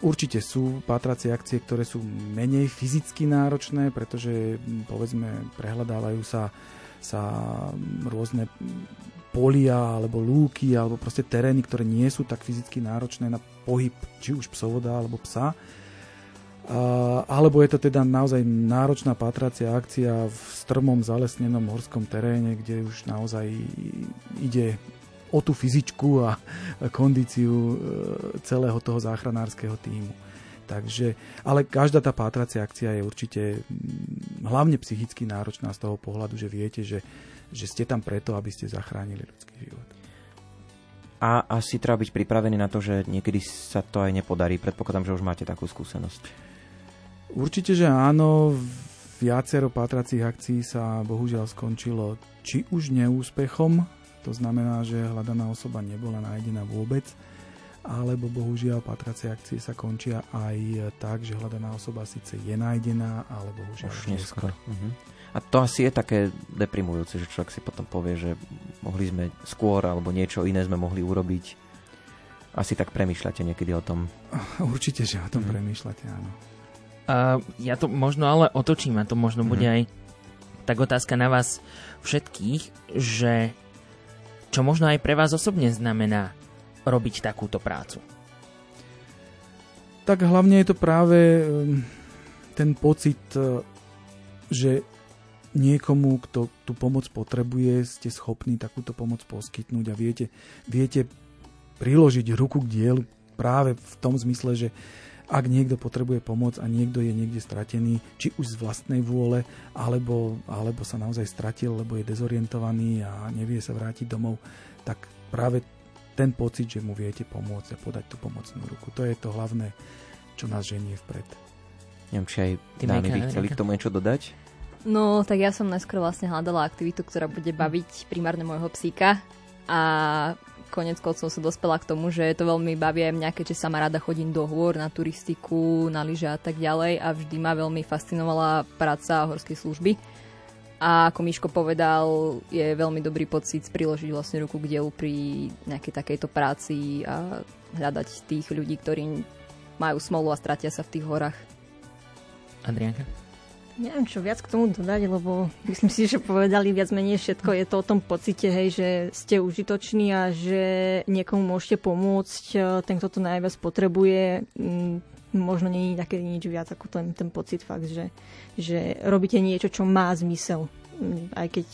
Určite sú pátracie akcie, ktoré sú menej fyzicky náročné, pretože mm, povedzme prehľadávajú sa, sa rôzne polia alebo lúky alebo proste terény, ktoré nie sú tak fyzicky náročné na pohyb či už psovoda alebo psa. Alebo je to teda naozaj náročná patracia akcia v strmom zalesnenom horskom teréne, kde už naozaj ide o tú fyzičku a kondíciu e, celého toho záchranárskeho týmu. Takže, ale každá tá pátracia akcia je určite mm, hlavne psychicky náročná z toho pohľadu, že viete, že, že ste tam preto, aby ste zachránili ľudský život. A asi treba byť pripravený na to, že niekedy sa to aj nepodarí. Predpokladám, že už máte takú skúsenosť. Určite, že áno. Viacero pátracích akcií sa bohužiaľ skončilo či už neúspechom, to znamená, že hľadaná osoba nebola nájdená vôbec, alebo bohužiaľ patracie akcie sa končia aj tak, že hľadaná osoba síce je nájdená, ale bohužiaľ už neskôr. Uh-huh. A to asi je také deprimujúce, že človek si potom povie, že mohli sme skôr alebo niečo iné sme mohli urobiť. Asi tak premýšľate niekedy o tom. Určite, že o tom uh-huh. premýšľate, áno. Uh, ja to možno ale otočím a to možno uh-huh. bude aj tak otázka na vás všetkých, že čo možno aj pre vás osobne znamená robiť takúto prácu? Tak hlavne je to práve ehm, ten pocit, e, že niekomu, kto tú pomoc potrebuje, ste schopní takúto pomoc poskytnúť a viete, viete priložiť ruku k dielu práve v tom zmysle, že ak niekto potrebuje pomoc a niekto je niekde stratený, či už z vlastnej vôle, alebo, alebo sa naozaj stratil, lebo je dezorientovaný a nevie sa vrátiť domov, tak práve ten pocit, že mu viete pomôcť a podať tú pomocnú ruku, to je to hlavné, čo nás ženie vpred. Neviem, či aj dámy by chceli k tomu niečo dodať? No, tak ja som najskôr vlastne hľadala aktivitu, ktorá bude baviť primárne môjho psíka a konec koncov som dospela k tomu, že to veľmi baví aj mňa, keďže sama rada chodím do hôr, na turistiku, na lyže a tak ďalej a vždy ma veľmi fascinovala práca horskej služby. A ako Miško povedal, je veľmi dobrý pocit priložiť vlastne ruku k dielu pri nejakej takejto práci a hľadať tých ľudí, ktorí majú smolu a stratia sa v tých horách. Adrianka? Neviem, čo viac k tomu dodať, lebo myslím si, že povedali viac menej všetko. Je to o tom pocite, hej, že ste užitoční a že niekomu môžete pomôcť. Ten, kto to najviac potrebuje, možno nie je také nič viac ako ten, ten pocit fakt, že, že robíte niečo, čo má zmysel. Aj keď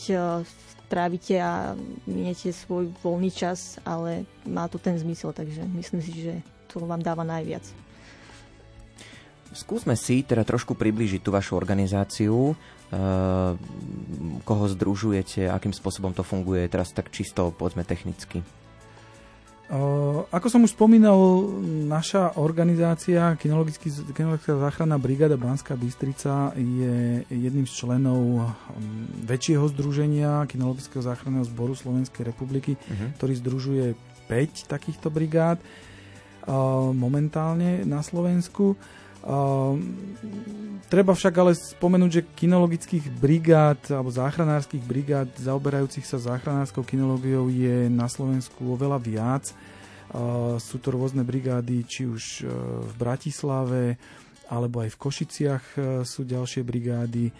trávite a miniete svoj voľný čas, ale má to ten zmysel, takže myslím si, že to vám dáva najviac. Skúsme si teda trošku približiť tú vašu organizáciu, eh, koho združujete, akým spôsobom to funguje, teraz tak čisto, povedzme, technicky. Ako som už spomínal, naša organizácia, Kinologická záchranná brigáda Banská Bystrica je jedným z členov hm, väčšieho združenia Kinologického záchranného zboru Slovenskej republiky, uh-huh. ktorý združuje 5 takýchto brigád momentálne na Slovensku. Treba však ale spomenúť, že kinologických brigád alebo záchranárskych brigád zaoberajúcich sa záchranárskou kinológiou je na Slovensku oveľa viac. Sú to rôzne brigády, či už v Bratislave, alebo aj v Košiciach sú ďalšie brigády,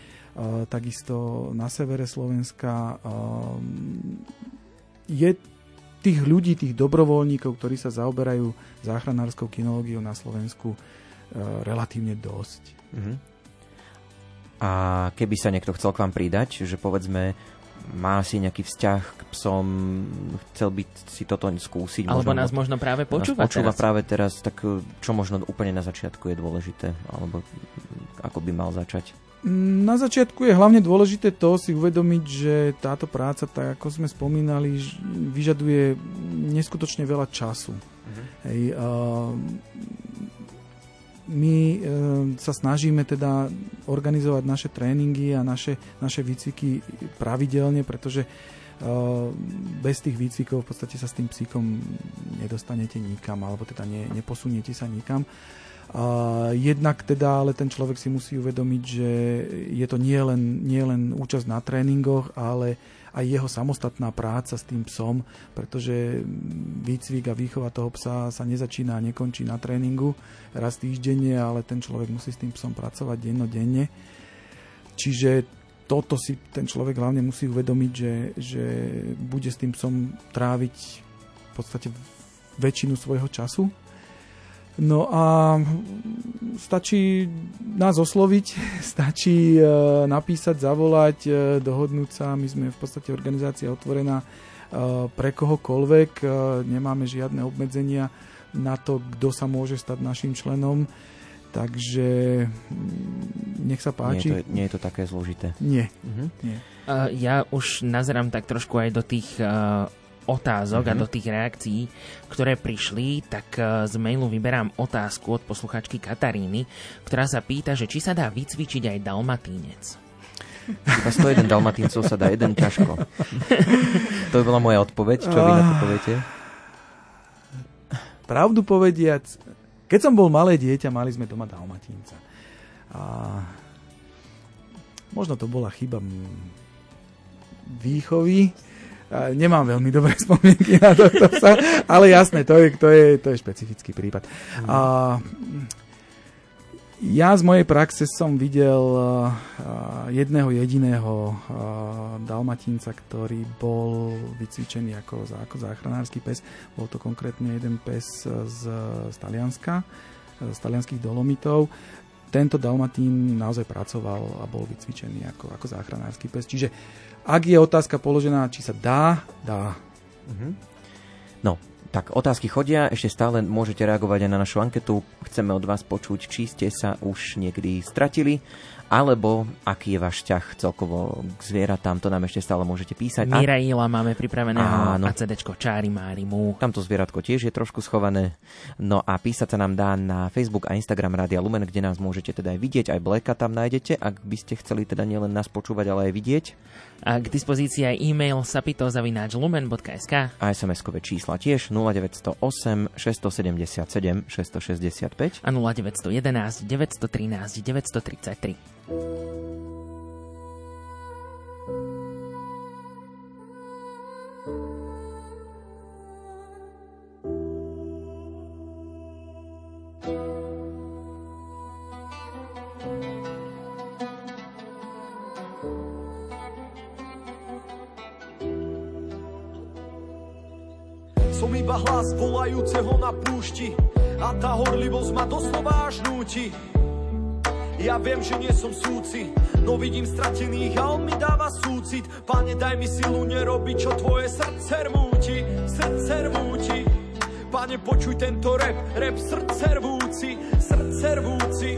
takisto na severe Slovenska. Je tých ľudí, tých dobrovoľníkov, ktorí sa zaoberajú záchranárskou kinológiou na Slovensku relatívne dosť. Mm-hmm. A keby sa niekto chcel k vám pridať, že povedzme má si nejaký vzťah k psom, chcel by si toto skúsiť. Alebo možno, nás možno práve počúva, počúva teraz. práve teraz, tak eh, čo možno úplne na začiatku je dôležité, alebo ako by mal začať? Na začiatku je hlavne dôležité to si uvedomiť, že táto práca, tak ako sme spomínali, vyžaduje neskutočne veľa času. Uh-huh. Hej, uh, my e, sa snažíme teda organizovať naše tréningy a naše, naše výcviky pravidelne, pretože e, bez tých výcvikov v podstate sa s tým psíkom nedostanete nikam, alebo teda ne, neposuniete sa nikam. A jednak teda ale ten človek si musí uvedomiť, že je to nie len, nie len účasť na tréningoch, ale aj jeho samostatná práca s tým psom, pretože výcvik a výchova toho psa sa nezačína a nekončí na tréningu raz týždenne, ale ten človek musí s tým psom pracovať dennodenne. Čiže toto si ten človek hlavne musí uvedomiť, že, že bude s tým psom tráviť v podstate väčšinu svojho času No a stačí nás osloviť, stačí e, napísať, zavolať, e, dohodnúť sa. My sme v podstate organizácia otvorená e, pre kohokoľvek. Nemáme žiadne obmedzenia na to, kto sa môže stať našim členom. Takže mm, nech sa páči. Nie je to, nie je to také zložité. Nie. Uh-huh. nie. Uh, ja už nazerám tak trošku aj do tých uh, otázok mm-hmm. a mhm. do tých reakcií, ktoré prišli, tak e, z mailu vyberám otázku od posluchačky Kataríny, ktorá sa pýta, že či sa dá vycvičiť aj dalmatínec. Iba 101 dalmatíncov sa dá jeden ťažko. to by bola moja odpoveď. Čo vy na to poviete? Pravdu povediac, keď som bol malé dieťa, mali sme doma dalmatínca. A možno to bola chyba výchovy, nemám veľmi dobré spomienky na to, sa, ale jasné, to je, to je, to je špecifický prípad. Mm. A, ja z mojej praxe som videl jedného jediného dalmatínca, ktorý bol vycvičený ako, ako záchranársky pes. Bol to konkrétne jeden pes z, z Talianska, z talianských dolomitov tento dalmatín naozaj pracoval a bol vycvičený ako, ako záchranársky pes. Čiže ak je otázka položená, či sa dá, dá. Mm-hmm. No, tak otázky chodia, ešte stále môžete reagovať aj na našu anketu. Chceme od vás počuť, či ste sa už niekdy stratili alebo aký je váš ťah celkovo k zvieratám, to nám ešte stále môžete písať. Miraila máme pripraveného Áno. a CDčko Čári Mári Mú. Tamto zvieratko tiež je trošku schované. No a písať sa nám dá na Facebook a Instagram Rádia Lumen, kde nás môžete teda aj vidieť, aj Bleka tam nájdete, ak by ste chceli teda nielen nás počúvať, ale aj vidieť. A k dispozícii aj e-mail sapitozavináčlumen.sk A SMS-kové čísla tiež 0908 677 665 a 0911 913 933. Som iba hlas volajúceho na púšti a tá horlivosť ma doslova až núti. Ja viem, že nie som súci, no vidím stratených a on mi dáva súcit. Pane, daj mi silu nerobiť, čo tvoje srdce rmúti, srdce rmúti. Pane, počuj tento rep, rep srdce rvúci, srdce rvúci.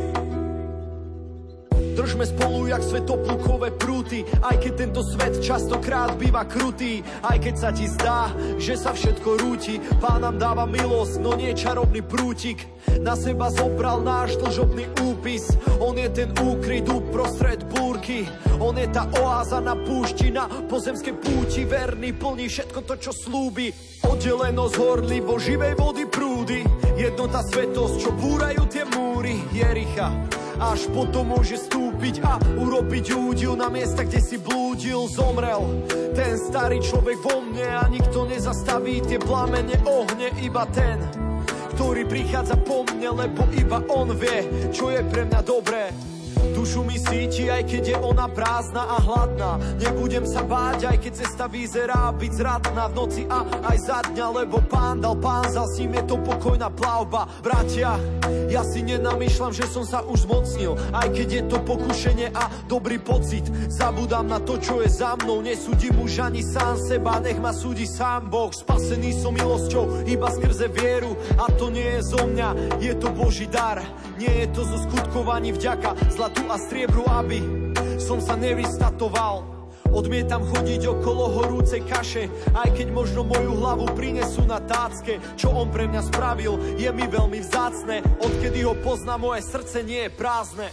Držme spolu jak svetoplukové prúty, aj keď tento svet častokrát býva krutý, aj keď sa ti zdá, že sa všetko rúti. Pán nám dáva milosť, no nie čarovný prútik. Na seba zobral náš dlžobný úpis, on je ten úkryt uprostred búrky. On je tá oáza na púšti, na pozemskej púti, verný, plní všetko to, čo slúbi. Oddelenosť horlivo živej vody prúdy, jednota svetosť, čo búrajú tie múry Jericha. Až potom môže stúpiť a urobiť údil na miesta, kde si blúdil, zomrel. Ten starý človek vo mne a nikto nezastaví tie plamene ohne, iba ten, ktorý prichádza po mne, lebo iba on vie, čo je pre mňa dobré. Dušu mi síti, aj keď je ona prázdna a hladná. Nebudem sa báť, aj keď cesta vyzerá byť zradná. V noci a aj za dňa Lebo pán dal pán, za s ním je to pokojná plavba. Bratia, ja si nenamýšľam, že som sa už zmocnil. Aj keď je to pokušenie a dobrý pocit Zabudám na to, čo je za mnou. Nesúdim už ani sám seba, nech ma súdi sám Boh. Spasený som milosťou, iba skrze vieru. A to nie je zo mňa, je to Boží dar. Nie je to zo skutkovaní vďaka. Zlatú a striebru, aby som sa nevystatoval. Odmietam chodiť okolo horúcej kaše, aj keď možno moju hlavu prinesú na tácke. Čo on pre mňa spravil, je mi veľmi vzácne. Odkedy ho pozná, moje srdce nie je prázdne.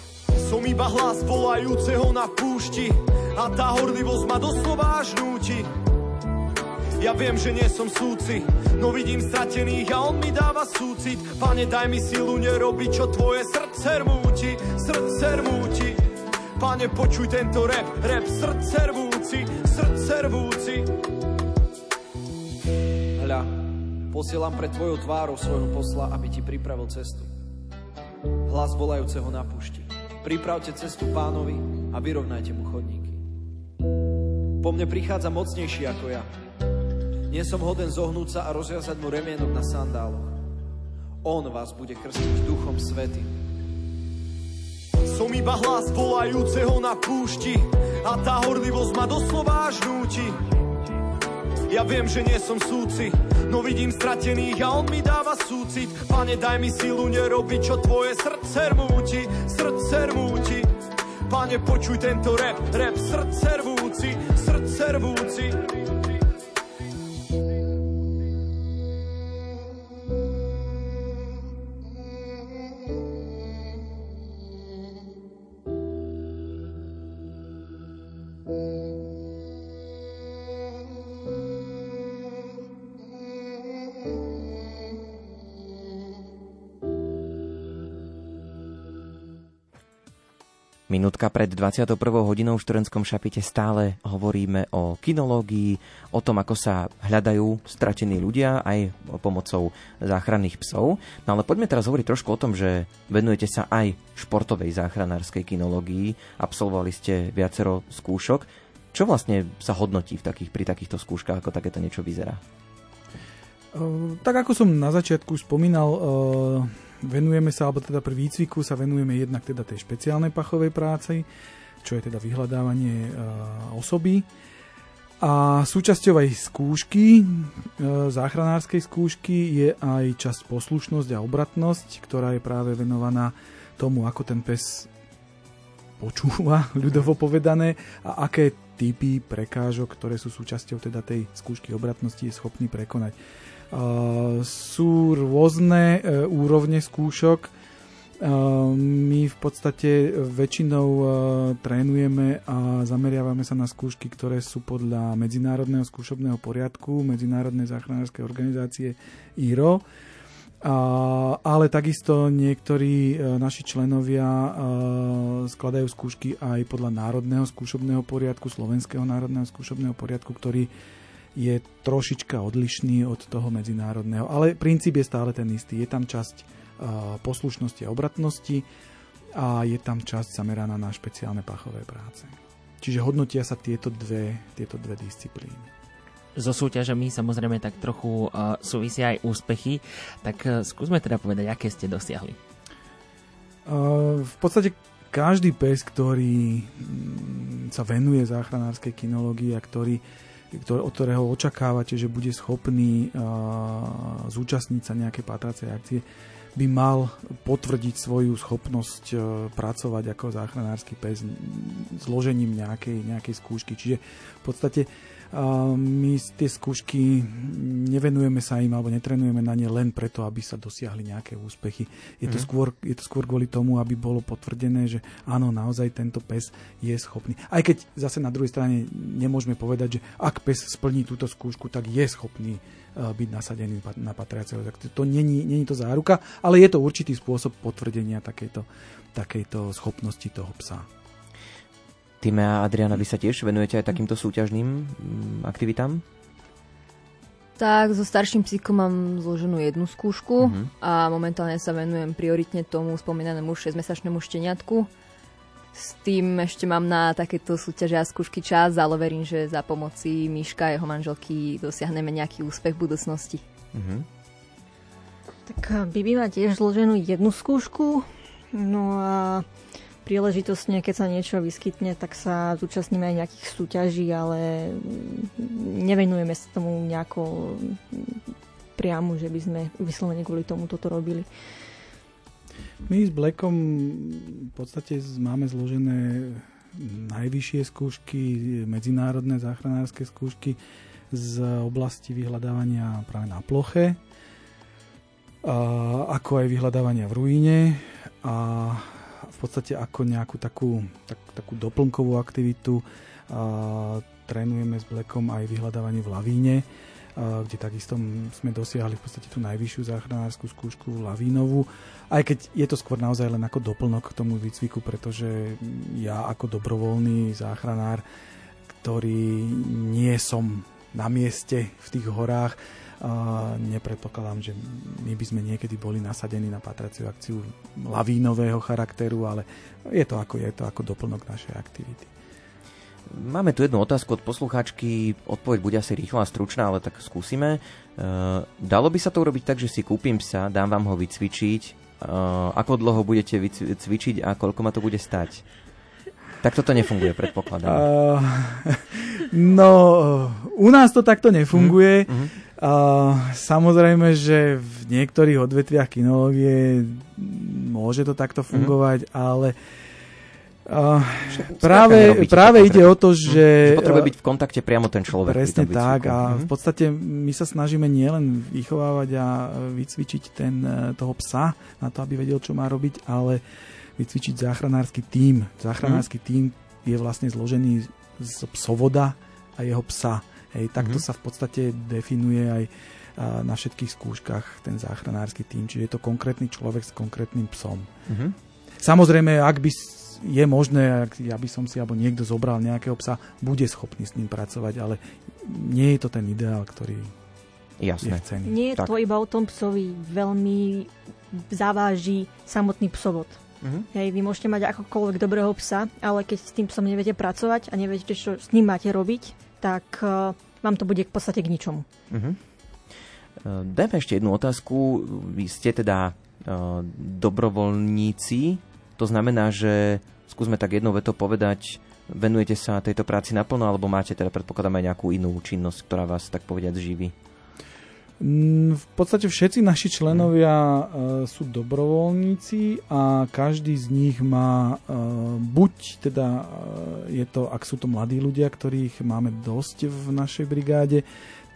Som iba hlas volajúceho na púšti a tá horlivosť ma doslova až núti. Ja viem, že nie som súci, no vidím stratených a on mi dáva súcit. Pane, daj mi silu nerobiť, čo tvoje srdce rmúti, srdce rmúti. Pane, počuj tento rap, rap srdce rvúci, srdce rvúci. Hľa, posielam pred tvojou tvárou svojho posla, aby ti pripravil cestu. Hlas volajúceho na pušti. Pripravte cestu pánovi a vyrovnajte mu chodníky. Po mne prichádza mocnejší ako ja, nie som hoden zohnúť sa a rozviazať mu remienok na sandáloch. On vás bude krstiť duchom svety. Som iba hlas volajúceho na púšti a tá horlivosť ma doslova až núti. Ja viem, že nie som súci, no vidím stratených a on mi dáva súcit. Pane, daj mi silu nerobiť, čo tvoje srdce rmúti, srdce rmúti. Pane, počuj tento rap, rap srdce rvúci, srdce rvúci. Minútka pred 21. hodinou v Šturenskom šapite stále hovoríme o kinológii, o tom, ako sa hľadajú stratení ľudia aj pomocou záchranných psov. No ale poďme teraz hovoriť trošku o tom, že venujete sa aj športovej záchranárskej kinológii. Absolvovali ste viacero skúšok. Čo vlastne sa hodnotí v takých, pri takýchto skúškach, ako takéto niečo vyzerá? Tak ako som na začiatku spomínal, venujeme sa, alebo teda pri výcviku sa venujeme jednak teda tej špeciálnej pachovej práci, čo je teda vyhľadávanie osoby. A súčasťou aj skúšky, záchranárskej skúšky je aj časť poslušnosť a obratnosť, ktorá je práve venovaná tomu, ako ten pes počúva, ľudovo povedané, a aké typy prekážok, ktoré sú súčasťou teda tej skúšky obratnosti, je schopný prekonať. Sú rôzne e, úrovne skúšok. My v podstate väčšinou trénujeme a zameriavame sa na skúšky, ktoré sú podľa Medzinárodného skúšobného poriadku, Medzinárodnej záchranárskej organizácie IRO. ale takisto niektorí naši členovia skladajú skúšky aj podľa Národného skúšobného poriadku, Slovenského národného skúšobného poriadku, ktorý je trošička odlišný od toho medzinárodného, ale princíp je stále ten istý. Je tam časť poslušnosti a obratnosti a je tam časť zameraná na špeciálne pachové práce. Čiže hodnotia sa tieto dve, tieto dve disciplíny. So súťažami samozrejme tak trochu uh, súvisia aj úspechy, tak uh, skúsme teda povedať, aké ste dosiahli. Uh, v podstate každý pes, ktorý mm, sa venuje záchranárskej kinológii a ktorý uh, od ktorého očakávate, že bude schopný zúčastniť sa nejaké patracej akcie, by mal potvrdiť svoju schopnosť pracovať ako záchranársky pes zložením nejakej, nejakej skúšky. Čiže v podstate my tie skúšky nevenujeme sa im alebo netrenujeme na ne len preto, aby sa dosiahli nejaké úspechy. Je to, mm. skôr, je to skôr kvôli tomu, aby bolo potvrdené, že áno, naozaj tento pes je schopný. Aj keď zase na druhej strane nemôžeme povedať, že ak pes splní túto skúšku, tak je schopný byť nasadený na patriaceho. Tak to není, není to záruka, ale je to určitý spôsob potvrdenia takejto, takejto schopnosti toho psa. Týme a Adriana, vy sa tiež venujete aj takýmto súťažným mm, aktivitám? Tak, so starším psíkom mám zloženú jednu skúšku uh-huh. a momentálne sa venujem prioritne tomu spomínanému 6-mesačnému šteniatku. S tým ešte mám na takéto súťaže a skúšky čas, ale verím, že za pomoci Miška a jeho manželky dosiahneme nejaký úspech v budúcnosti. Uh-huh. Tak Bibi má tiež zloženú jednu skúšku, no a príležitostne, keď sa niečo vyskytne, tak sa zúčastníme aj nejakých súťaží, ale nevenujeme sa tomu nejako priamu, že by sme vyslovene kvôli tomu toto robili. My s Blackom v podstate máme zložené najvyššie skúšky, medzinárodné záchranárske skúšky z oblasti vyhľadávania práve na ploche, ako aj vyhľadávania v ruíne a podstate ako nejakú takú, tak, takú doplnkovú aktivitu. A, trénujeme s Blackom aj vyhľadávanie v lavíne, a, kde takisto sme dosiahli v podstate tú najvyššiu záchranárskú skúšku lavínovú. Aj keď je to skôr naozaj len ako doplnok k tomu výcviku, pretože ja ako dobrovoľný záchranár, ktorý nie som na mieste v tých horách, nepredpokladám, že my by sme niekedy boli nasadení na patraciu akciu lavínového charakteru, ale je to ako, je to ako doplnok našej aktivity. Máme tu jednu otázku od poslucháčky, odpoveď bude asi rýchla a stručná, ale tak skúsime. E, dalo by sa to urobiť tak, že si kúpim psa, dám vám ho vycvičiť, e, ako dlho budete cvičiť a koľko ma to bude stať? Tak toto nefunguje, predpokladám. Uh, no, u nás to takto nefunguje. Mm-hmm. Uh, samozrejme, že v niektorých odvetviach kinológie môže to takto fungovať, mm-hmm. ale uh, práve, práve ide o to, že... že potrebuje byť v kontakte priamo ten človek. Presne tak a v podstate my sa snažíme nielen vychovávať a vycvičiť ten, e, toho psa na to, aby vedel, čo má robiť, ale vycvičiť záchranársky tím. Záchranársky mm-hmm. tím je vlastne zložený z psovoda a jeho psa. Hej, takto mm-hmm. sa v podstate definuje aj na všetkých skúškach ten záchranársky tým, čiže je to konkrétny človek s konkrétnym psom. Mm-hmm. Samozrejme, ak by je možné, ak ja by som si alebo niekto zobral nejakého psa, bude schopný s ním pracovať, ale nie je to ten ideál, ktorý Jasné. je cený. Nie je tak. to iba o tom psovi, veľmi zaváži samotný psovod. Mm-hmm. Hej, vy môžete mať akokoľvek dobrého psa, ale keď s tým psom neviete pracovať a neviete, čo s ním máte robiť, tak uh, vám to bude v podstate k ničomu. Uh-huh. Dajme ešte jednu otázku. Vy ste teda uh, dobrovoľníci, to znamená, že skúsme tak jednou vetou povedať, venujete sa tejto práci naplno, alebo máte teda predpokladám nejakú inú činnosť, ktorá vás tak povediať živí? V podstate všetci naši členovia uh, sú dobrovoľníci a každý z nich má uh, buď teda uh, je to, ak sú to mladí ľudia, ktorých máme dosť v našej brigáde,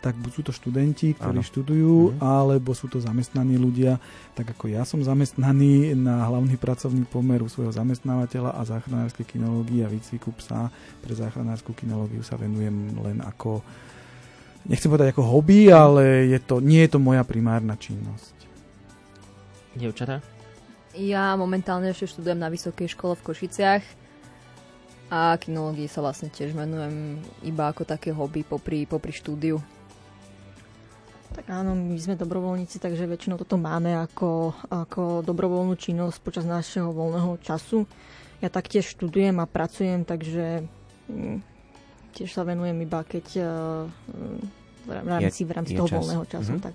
tak buď sú to študenti, ktorí ano. študujú, mhm. alebo sú to zamestnaní ľudia, tak ako ja som zamestnaný na hlavný pracovný pomer u svojho zamestnávateľa a záchranárskej kinológie a výcviku psa pre záchranárskú kinológiu sa venujem len ako nechcem povedať ako hobby, ale je to, nie je to moja primárna činnosť. Dievčatá? Ja momentálne ešte študujem na vysokej škole v Košiciach a kinológii sa vlastne tiež venujem iba ako také hobby popri, popri štúdiu. Tak áno, my sme dobrovoľníci, takže väčšinou toto máme ako, ako dobrovoľnú činnosť počas našeho voľného času. Ja taktiež študujem a pracujem, takže mm, tiež sa venujem iba keď uh, v rámci, v rámci toho čas. voľného času. Mm-hmm. Tak.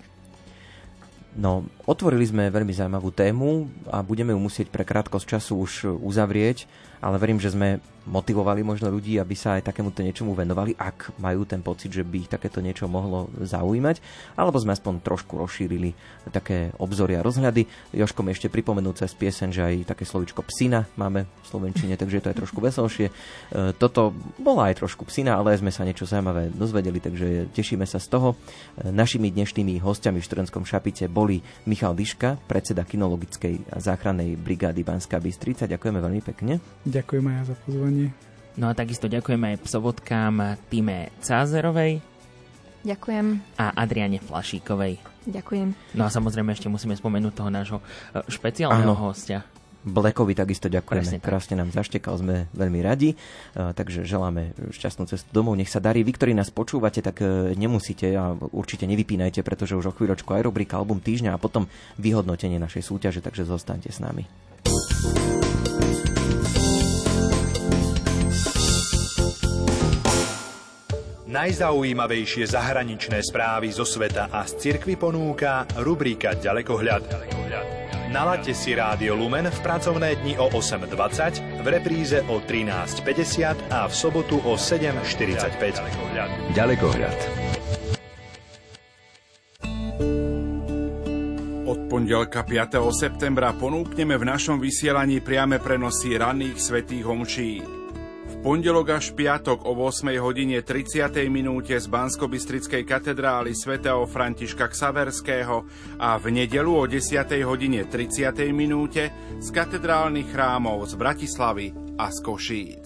No, otvorili sme veľmi zaujímavú tému a budeme ju musieť pre krátkosť času už uzavrieť, ale verím, že sme motivovali možno ľudí, aby sa aj takémuto niečomu venovali, ak majú ten pocit, že by ich takéto niečo mohlo zaujímať, alebo sme aspoň trošku rozšírili také obzory a rozhľady. Joško mi ešte pripomenul cez pieseň, že aj také slovičko psina máme v Slovenčine, takže to je trošku veselšie. E, toto bola aj trošku psina, ale sme sa niečo zaujímavé dozvedeli, takže tešíme sa z toho. E, našimi dnešnými hostiami v Študentskom šapite boli Michal Diška, predseda kinologickej záchrannej brigády Banská Bystrica. Ďakujeme veľmi pekne. Ďakujem aj za pozvanie. No a takisto ďakujeme aj psovodkám Time Cázerovej. Ďakujem. A Adriane Flašíkovej. Ďakujem. No a samozrejme ešte musíme spomenúť toho nášho e, špeciálneho Áno. hostia. Blekovi takisto ďakujeme. Presne, Krásne nám zaštekal, sme veľmi radi. Uh, takže želáme šťastnú cestu domov. Nech sa darí. Vy, ktorí nás počúvate, tak uh, nemusíte a určite nevypínajte, pretože už o chvíľočku aj rubrika Album týždňa a potom vyhodnotenie našej súťaže, takže zostaňte s nami. Najzaujímavejšie zahraničné správy zo sveta a z cirkvy ponúka rubrika Ďalekohľad. Nalaďte si Rádio Lumen v pracovné dni o 8.20, v repríze o 13.50 a v sobotu o 7.45. Ďalekohľad. Od pondelka 5. septembra ponúkneme v našom vysielaní priame prenosy ranných svetých homčí pondelok až piatok o 8 hodine 30. minúte z bansko katedrály svätého Františka Ksaverského a v nedelu o 10. hodine 30. minúte z katedrálnych chrámov z Bratislavy a z Košíc.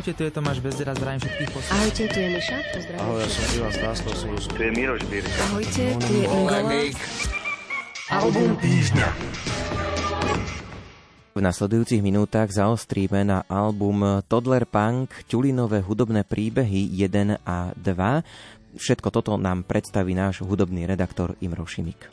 Ahojte, tu je Tomáš Bezdera, zdravím všetkých posledných. Ahojte, tu je Miša, pozdravím. Ahoj, ja som Ivan Stáslo, Tu je Miroš Birka. Ahojte, tu je Ingola. Album týždňa. V nasledujúcich minútach zaostríme na album Toddler Punk Ťulinové hudobné príbehy 1 a 2. Všetko toto nám predstaví náš hudobný redaktor Imro Šimik.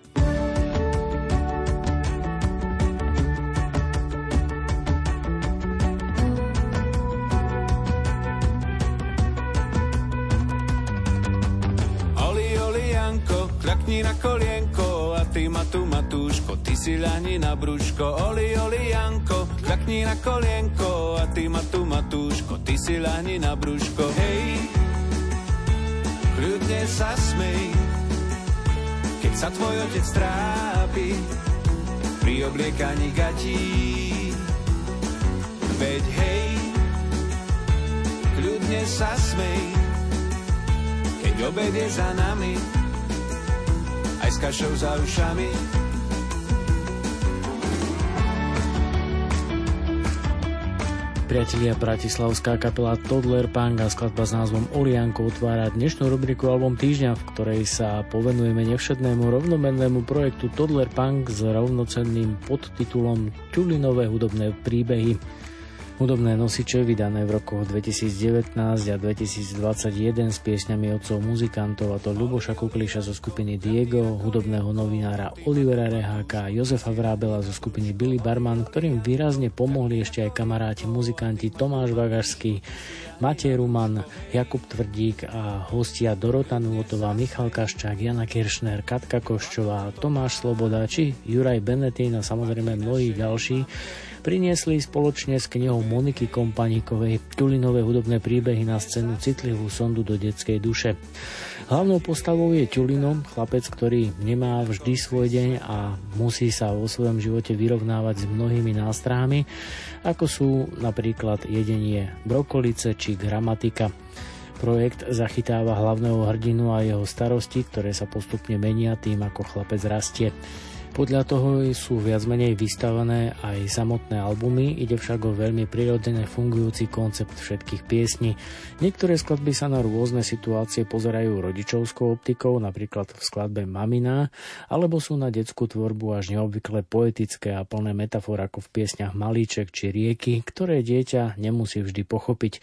Si ľahni na brúško, oli, oli, Janko, kľakni na kolienko a ty ma tu Matúško, ty si ľahni na brúško, hej, kľudne sa smej, keď sa tvoj otec trápi pri obliekaní gatí. Veď hej, kľudne sa smej, keď obed je za nami, aj s kašou za ušami. Priatelia, bratislavská kapela Toddler Punk a skladba s názvom Olianko otvára dnešnú rubriku Album týždňa, v ktorej sa povenujeme nevšetnému rovnomennému projektu Toddler Punk s rovnocenným podtitulom Čulinové hudobné príbehy. Hudobné nosiče vydané v rokoch 2019 a 2021 s piesňami otcov muzikantov a to Ľuboša Kukliša zo skupiny Diego, hudobného novinára Olivera Reháka a Jozefa Vrábela zo skupiny Billy Barman, ktorým výrazne pomohli ešte aj kamaráti muzikanti Tomáš Vagašský, Matej Ruman, Jakub Tvrdík a hostia Dorota Nulotová, Michal Kaščák, Jana Kiršner, Katka Koščová, Tomáš Sloboda či Juraj Benetín a samozrejme mnohí ďalší priniesli spoločne s knihou Moniky Kompaníkovej Tulinové hudobné príbehy na scénu citlivú sondu do detskej duše. Hlavnou postavou je Ťulino, chlapec, ktorý nemá vždy svoj deň a musí sa vo svojom živote vyrovnávať s mnohými nástrahami, ako sú napríklad jedenie brokolice či gramatika. Projekt zachytáva hlavného hrdinu a jeho starosti, ktoré sa postupne menia tým, ako chlapec rastie. Podľa toho sú viac menej vystavané aj samotné albumy, ide však o veľmi prirodzené fungujúci koncept všetkých piesní. Niektoré skladby sa na rôzne situácie pozerajú rodičovskou optikou, napríklad v skladbe Mamina, alebo sú na detskú tvorbu až neobvykle poetické a plné metafor ako v piesňach Malíček či Rieky, ktoré dieťa nemusí vždy pochopiť.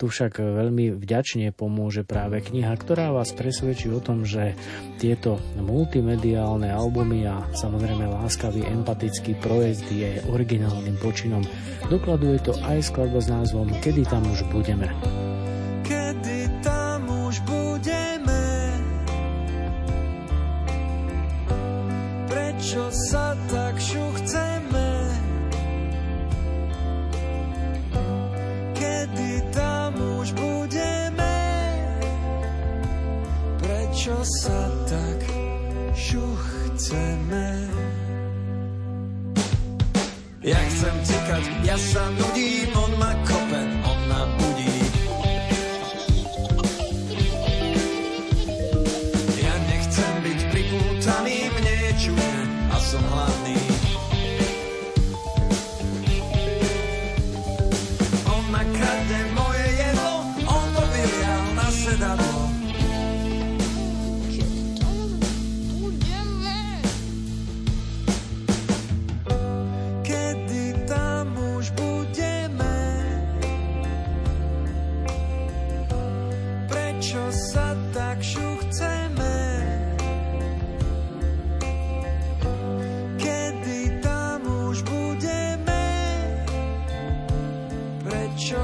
Tu však veľmi vďačne pomôže práve kniha, ktorá vás presvedčí o tom, že tieto multimediálne albumy a samozrejme samozrejme láskavý empatický projekt je originálnym počinom. Dokladuje to aj skladba s názvom Kedy tam už budeme. Kedy tam už budeme Prečo sa tak šuchceme Kedy tam už budeme Prečo sa tak šuchceme Ja chcem cikať, ja sa nudím, on ma kope, on ma budí.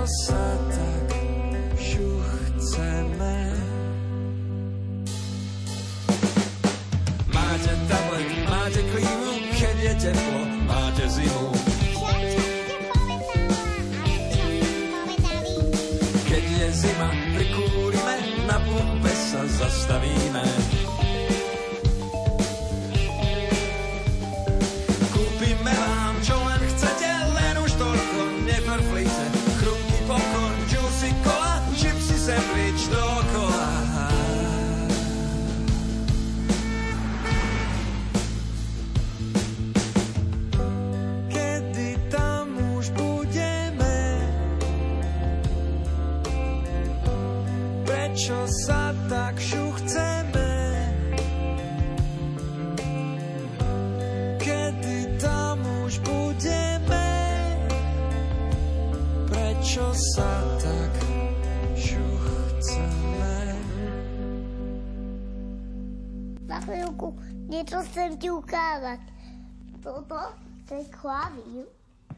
Sa tak šuchceme? Máte tablet, máte klímu, keď je teplo, máte zimu. Keď je zima, prikúrime, na pumpe sa zastavíme. Niečo chcem ti ukázať. Toto, to je klavír.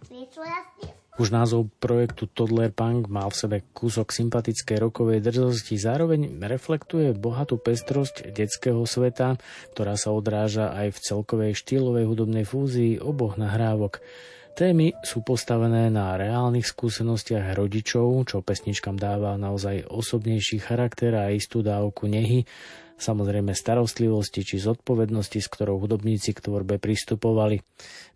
Niečo jasne Už názov projektu Toddler Punk má v sebe kúsok sympatickej rokovej drzosti, zároveň reflektuje bohatú pestrosť detského sveta, ktorá sa odráža aj v celkovej štýlovej hudobnej fúzii oboch nahrávok. Témy sú postavené na reálnych skúsenostiach rodičov, čo pesničkám dáva naozaj osobnejší charakter a istú dávku nehy, samozrejme starostlivosti či zodpovednosti, s ktorou hudobníci k tvorbe pristupovali.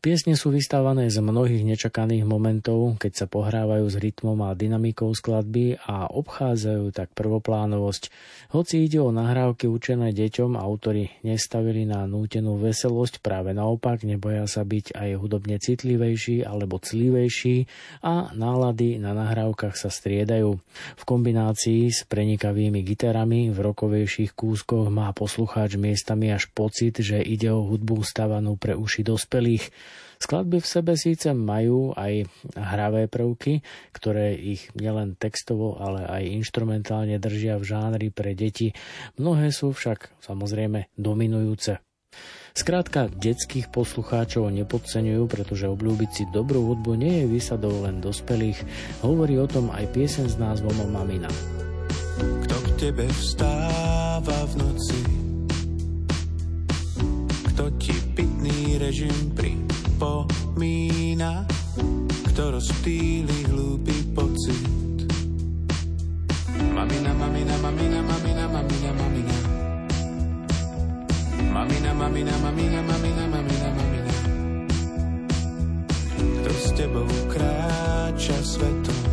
Piesne sú vystávané z mnohých nečakaných momentov, keď sa pohrávajú s rytmom a dynamikou skladby a obchádzajú tak prvoplánovosť. Hoci ide o nahrávky učené deťom, autori nestavili na nútenú veselosť, práve naopak neboja sa byť aj hudobne citlivejší alebo clivejší a nálady na nahrávkach sa striedajú. V kombinácii s prenikavými gitarami v rokovejších kúskoch má poslucháč miestami až pocit, že ide o hudbu stavanú pre uši dospelých. Skladby v sebe síce majú aj hravé prvky, ktoré ich nielen textovo, ale aj inštrumentálne držia v žánri pre deti. Mnohé sú však samozrejme dominujúce. Skrátka, detských poslucháčov nepodceňujú, pretože obľúbiť si dobrú hudbu nie je výsadou len dospelých. Hovorí o tom aj piesen s názvom Mamina. Kto tebe vstáva v noci? Kto ti pitný režim pripomína? kto rozptýli hlúpy pocit. Mamina, mamina, mamina, mamina, mamina, mamina. Mamina, mamina, mamina, mamina, mamina, mamina. Kto s tebou kráča svetom?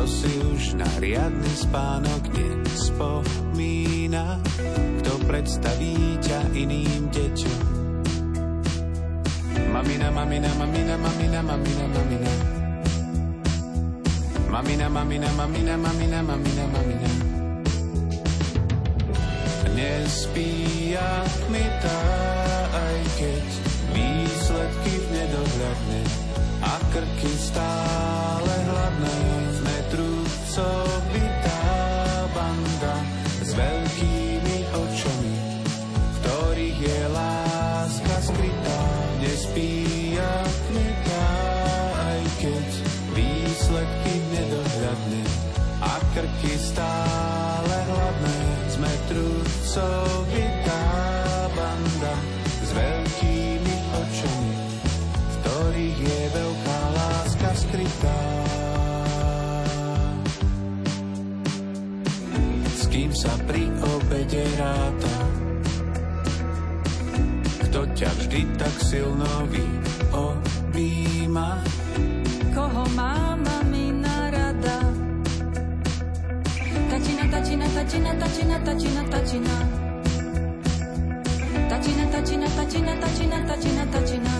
Kto si už na riadny spánok nespomína? Kto predstaví ťa iným deťom? Mamina, mamina, mamina, mamina, mamina, mamina. Mamina, mamina, mamina, mamina, mamina, mamina. Nespí jak mi tá, aj keď výsledky v nedohľadne a krky stále hladné. Banda s veľkými očami, v ktorých je láska skrytá. Nespí jak mi tá, aj keď výsledky nedohľadne a krky stále hladné. Sme trúcovitá sa pri obede ráta, kto ťa vždy tak silno vyobíma, koho má mamina rada. Tačina, tačina, tačina, tačina, tačina, tačina. Tačina, tačina, tačina, tačina, tačina, tačina.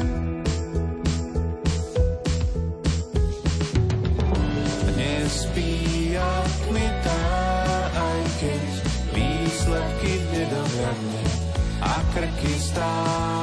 Nespí, jak mi krky stále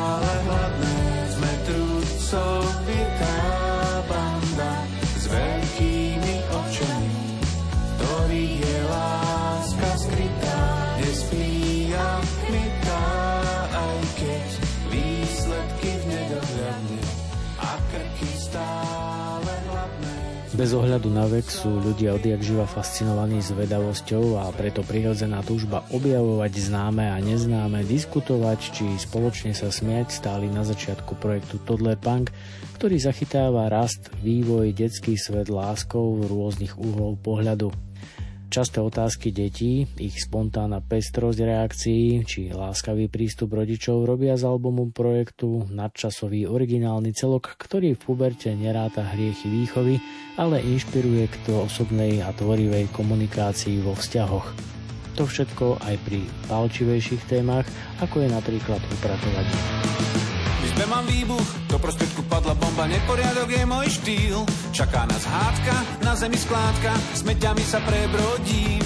Bez ohľadu na vek sú ľudia odjak živa fascinovaní zvedavosťou a preto prirodzená túžba objavovať známe a neznáme, diskutovať či spoločne sa smiať stáli na začiatku projektu Toddler Punk, ktorý zachytáva rast, vývoj, detský svet láskou v rôznych uhlov pohľadu. Časté otázky detí, ich spontánna pestrosť reakcií či láskavý prístup rodičov robia z albumu projektu nadčasový originálny celok, ktorý v puberte neráta hriechy výchovy, ale inšpiruje k to osobnej a tvorivej komunikácii vo vzťahoch. To všetko aj pri palčivejších témach, ako je napríklad upratovanie. Izbe mám výbuch, do prostredku padla bomba, neporiadok je môj štýl. Čaká nás hádka, na zemi skládka, smeťami sa prebrodím.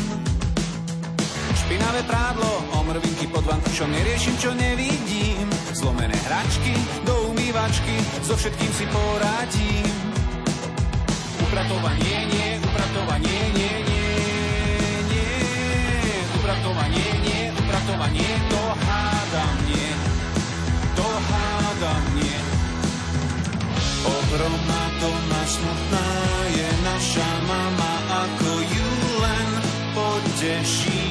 Špinavé prádlo, omrvinky pod vankušom, neriešim, čo nevidím. Zlomené hračky, do umývačky, so všetkým si poradím. Upratovanie, nie, upratovanie, nie, nie, nie. Upratovanie, nie, upratovanie, to hádam, nie to hádam nie. Ohromná doma smutná je naša mama, ako ju len poteším.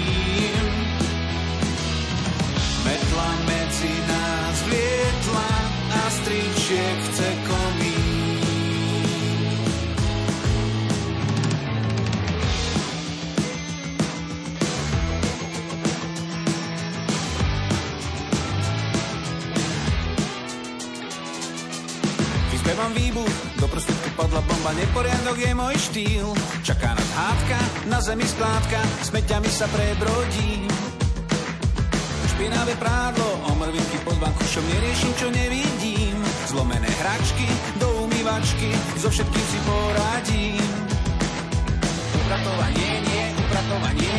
Neporiadok je môj štýl. Čaká nás hádka, na zemi skládka, smeťami sa prebrodím. Špinavé prádlo, omrvinky pod vankušom, neriešim, čo nevidím. Zlomené hračky, do umývačky, so všetkým si poradím. Upratovanie, nie, upratovanie,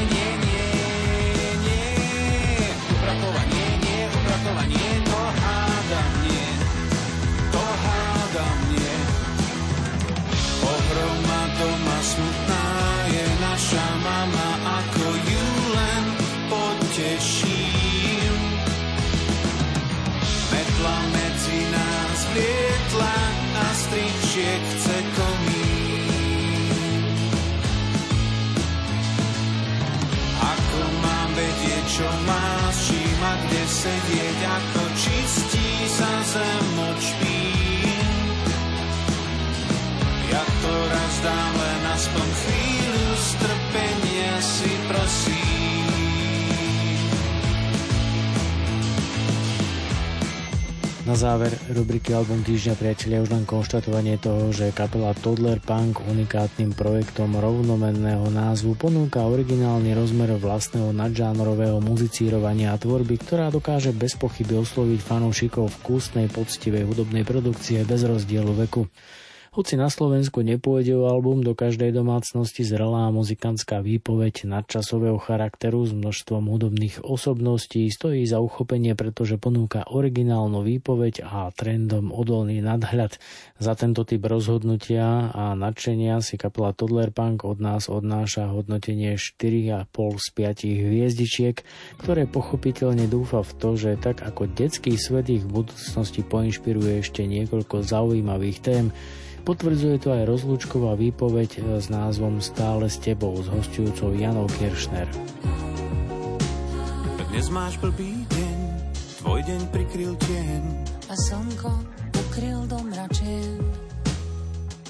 sem moč pín. Jak to raz razdám Na záver rubriky Album týždňa priatelia už len konštatovanie toho, že kapela Toddler Punk unikátnym projektom rovnomenného názvu ponúka originálny rozmer vlastného nadžánrového muzicírovania a tvorby, ktorá dokáže bez pochyby osloviť fanúšikov vkusnej, poctivej hudobnej produkcie bez rozdielu veku. Hoci na Slovensku nepôjde o album, do každej domácnosti zrelá muzikantská výpoveď nadčasového charakteru s množstvom hudobných osobností stojí za uchopenie, pretože ponúka originálnu výpoveď a trendom odolný nadhľad. Za tento typ rozhodnutia a nadšenia si kapela Toddler Punk od nás odnáša hodnotenie 4,5 z 5 hviezdičiek, ktoré pochopiteľne dúfa v to, že tak ako detský svet ich v budúcnosti poinšpiruje ešte niekoľko zaujímavých tém, Potvrdzuje to aj rozlúčková výpoveď s názvom Stále s tebou s hostujúcou Janou Kiršner. Dnes máš blbý deň, tvoj deň prikryl tieň a slnko ukryl dom račien.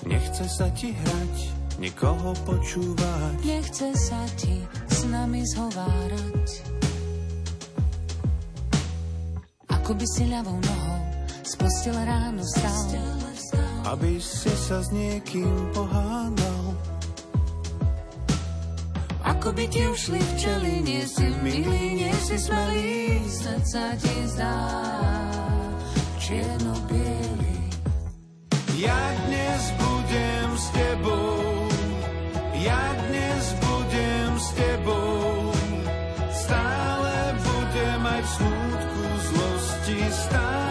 Nechce sa ti hrať, nikoho počúvať. Nechce sa ti s nami zhovárať. Ako by si ľavou nohou z postele ráno stal. Aby si sa s niekým pohádal. Ako by ti ušli včely, nie si milý, nie si smelý, snad sa ti zdá čierno-bielý. Ja dnes budem s tebou, ja dnes budem s tebou, stále budem aj v smutku zlosti, stále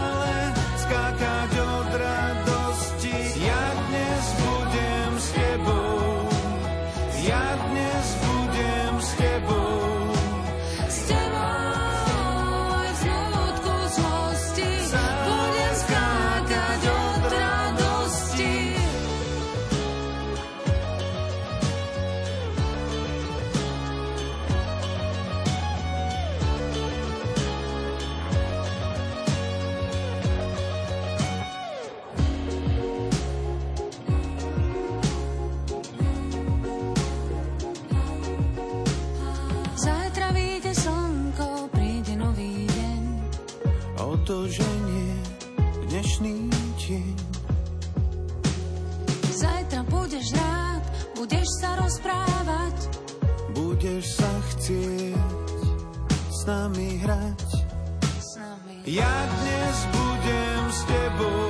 nami hrať. Ja dnes budem s tebou,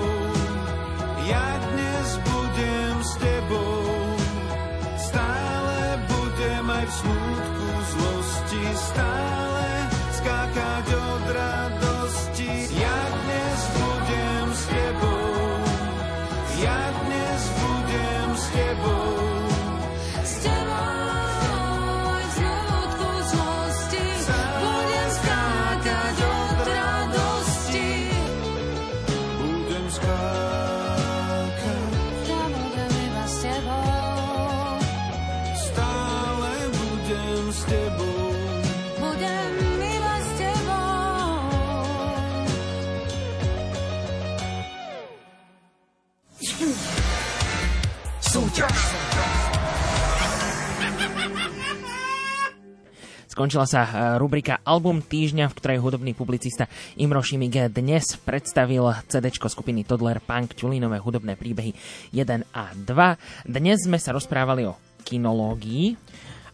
Skončila sa e, rubrika Album týždňa, v ktorej hudobný publicista Imro Šimig dnes predstavil CD skupiny Toddler Punk Čulínové hudobné príbehy 1 a 2. Dnes sme sa rozprávali o kinológii.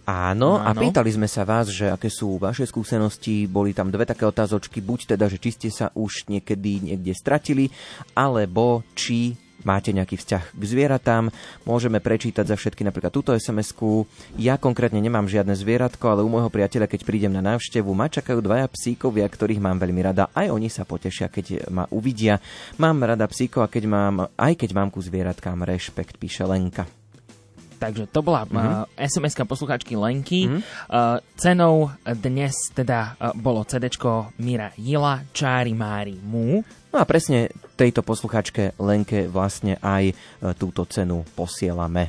Áno, a Áno. pýtali sme sa vás, že aké sú vaše skúsenosti, boli tam dve také otázočky, buď teda, že či ste sa už niekedy niekde stratili, alebo či máte nejaký vzťah k zvieratám. Môžeme prečítať za všetky napríklad túto sms Ja konkrétne nemám žiadne zvieratko, ale u môjho priateľa, keď prídem na návštevu, ma čakajú dvaja psíkovia, ktorých mám veľmi rada. Aj oni sa potešia, keď ma uvidia. Mám rada psíkov a keď mám, aj keď mám ku zvieratkám rešpekt, píše Lenka. Takže to bola Mhm. uh, SMS-ka poslucháčky Lenky. Mhm. Uh, cenou dnes teda uh, bolo CD Mira Jila Čári Mári Mu. No a presne tejto posluchačke Lenke vlastne aj e, túto cenu posielame.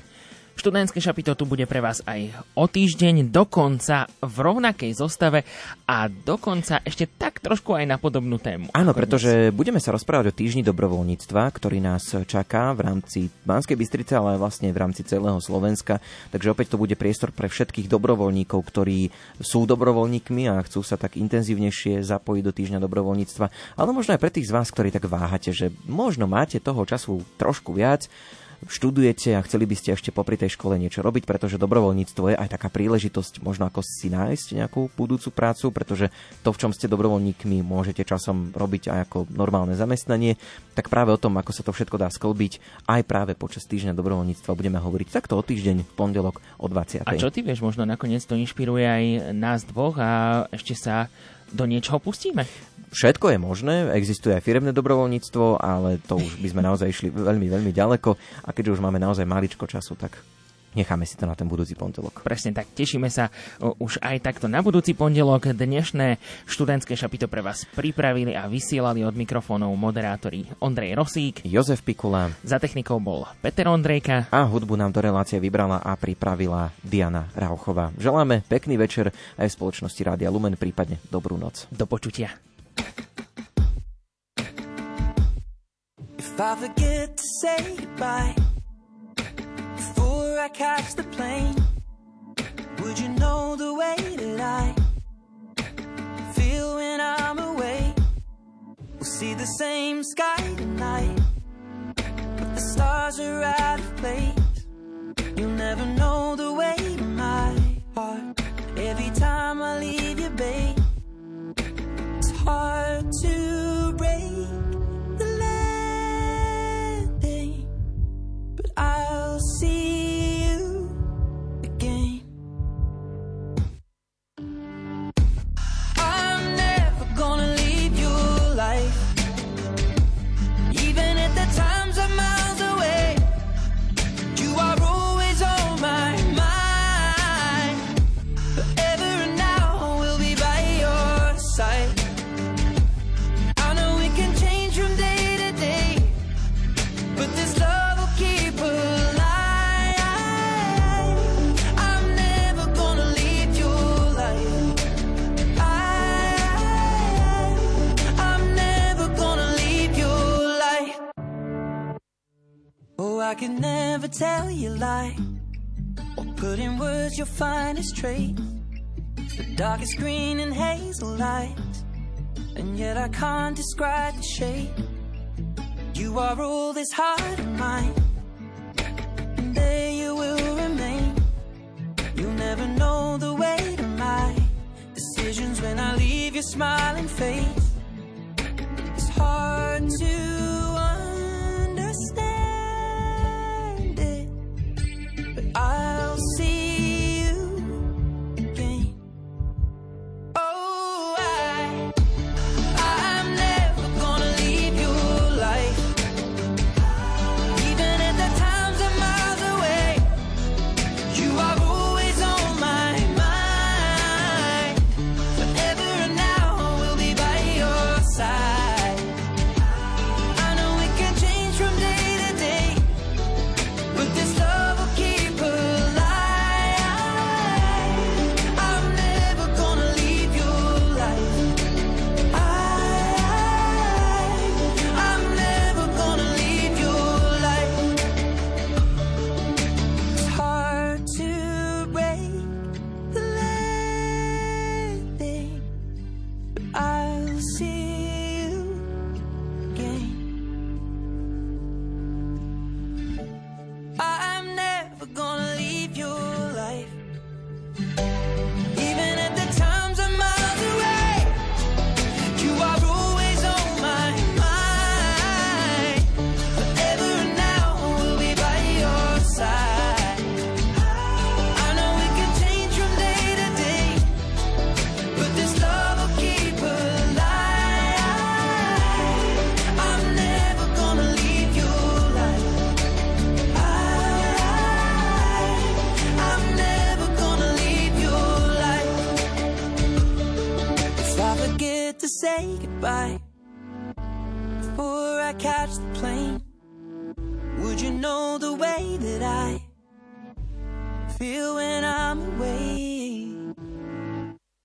Študentské šapito tu bude pre vás aj o týždeň, dokonca v rovnakej zostave a dokonca ešte tak trošku aj na podobnú tému. Áno, pretože budeme sa rozprávať o týždni dobrovoľníctva, ktorý nás čaká v rámci Banskej Bystrice, ale aj vlastne v rámci celého Slovenska. Takže opäť to bude priestor pre všetkých dobrovoľníkov, ktorí sú dobrovoľníkmi a chcú sa tak intenzívnejšie zapojiť do týždňa dobrovoľníctva. Ale možno aj pre tých z vás, ktorí tak váhate, že možno máte toho času trošku viac, študujete a chceli by ste ešte popri tej škole niečo robiť, pretože dobrovoľníctvo je aj taká príležitosť možno ako si nájsť nejakú budúcu prácu, pretože to, v čom ste dobrovoľníkmi, môžete časom robiť aj ako normálne zamestnanie. Tak práve o tom, ako sa to všetko dá sklbiť, aj práve počas týždňa dobrovoľníctva budeme hovoriť takto o týždeň v pondelok o 20. A čo ty vieš, možno nakoniec to inšpiruje aj nás dvoch a ešte sa do niečoho pustíme? Všetko je možné, existuje aj firemné dobrovoľníctvo, ale to už by sme naozaj išli veľmi, veľmi ďaleko a keďže už máme naozaj maličko času, tak necháme si to na ten budúci pondelok. Presne tak, tešíme sa už aj takto na budúci pondelok. Dnešné študentské šapito pre vás pripravili a vysielali od mikrofónov moderátori Ondrej Rosík, Jozef Pikula, za technikou bol Peter Ondrejka a hudbu nám do relácie vybrala a pripravila Diana Rauchová. Želáme pekný večer aj v spoločnosti Rádia Lumen, prípadne dobrú noc. Do počutia. If I forget to say goodbye before I catch the plane, would you know the way that I feel when I'm away? We'll see the same sky tonight, but the stars are out of place. You'll never know the way my heart every time I leave you, babe. Hard to break the landing, but I'll see lie or put in words your finest trait. The darkest green and hazel light and yet I can't describe the shape. You are all this heart of mine, and there you will remain. You'll never know the way to my decisions when I leave your smiling face. It's hard to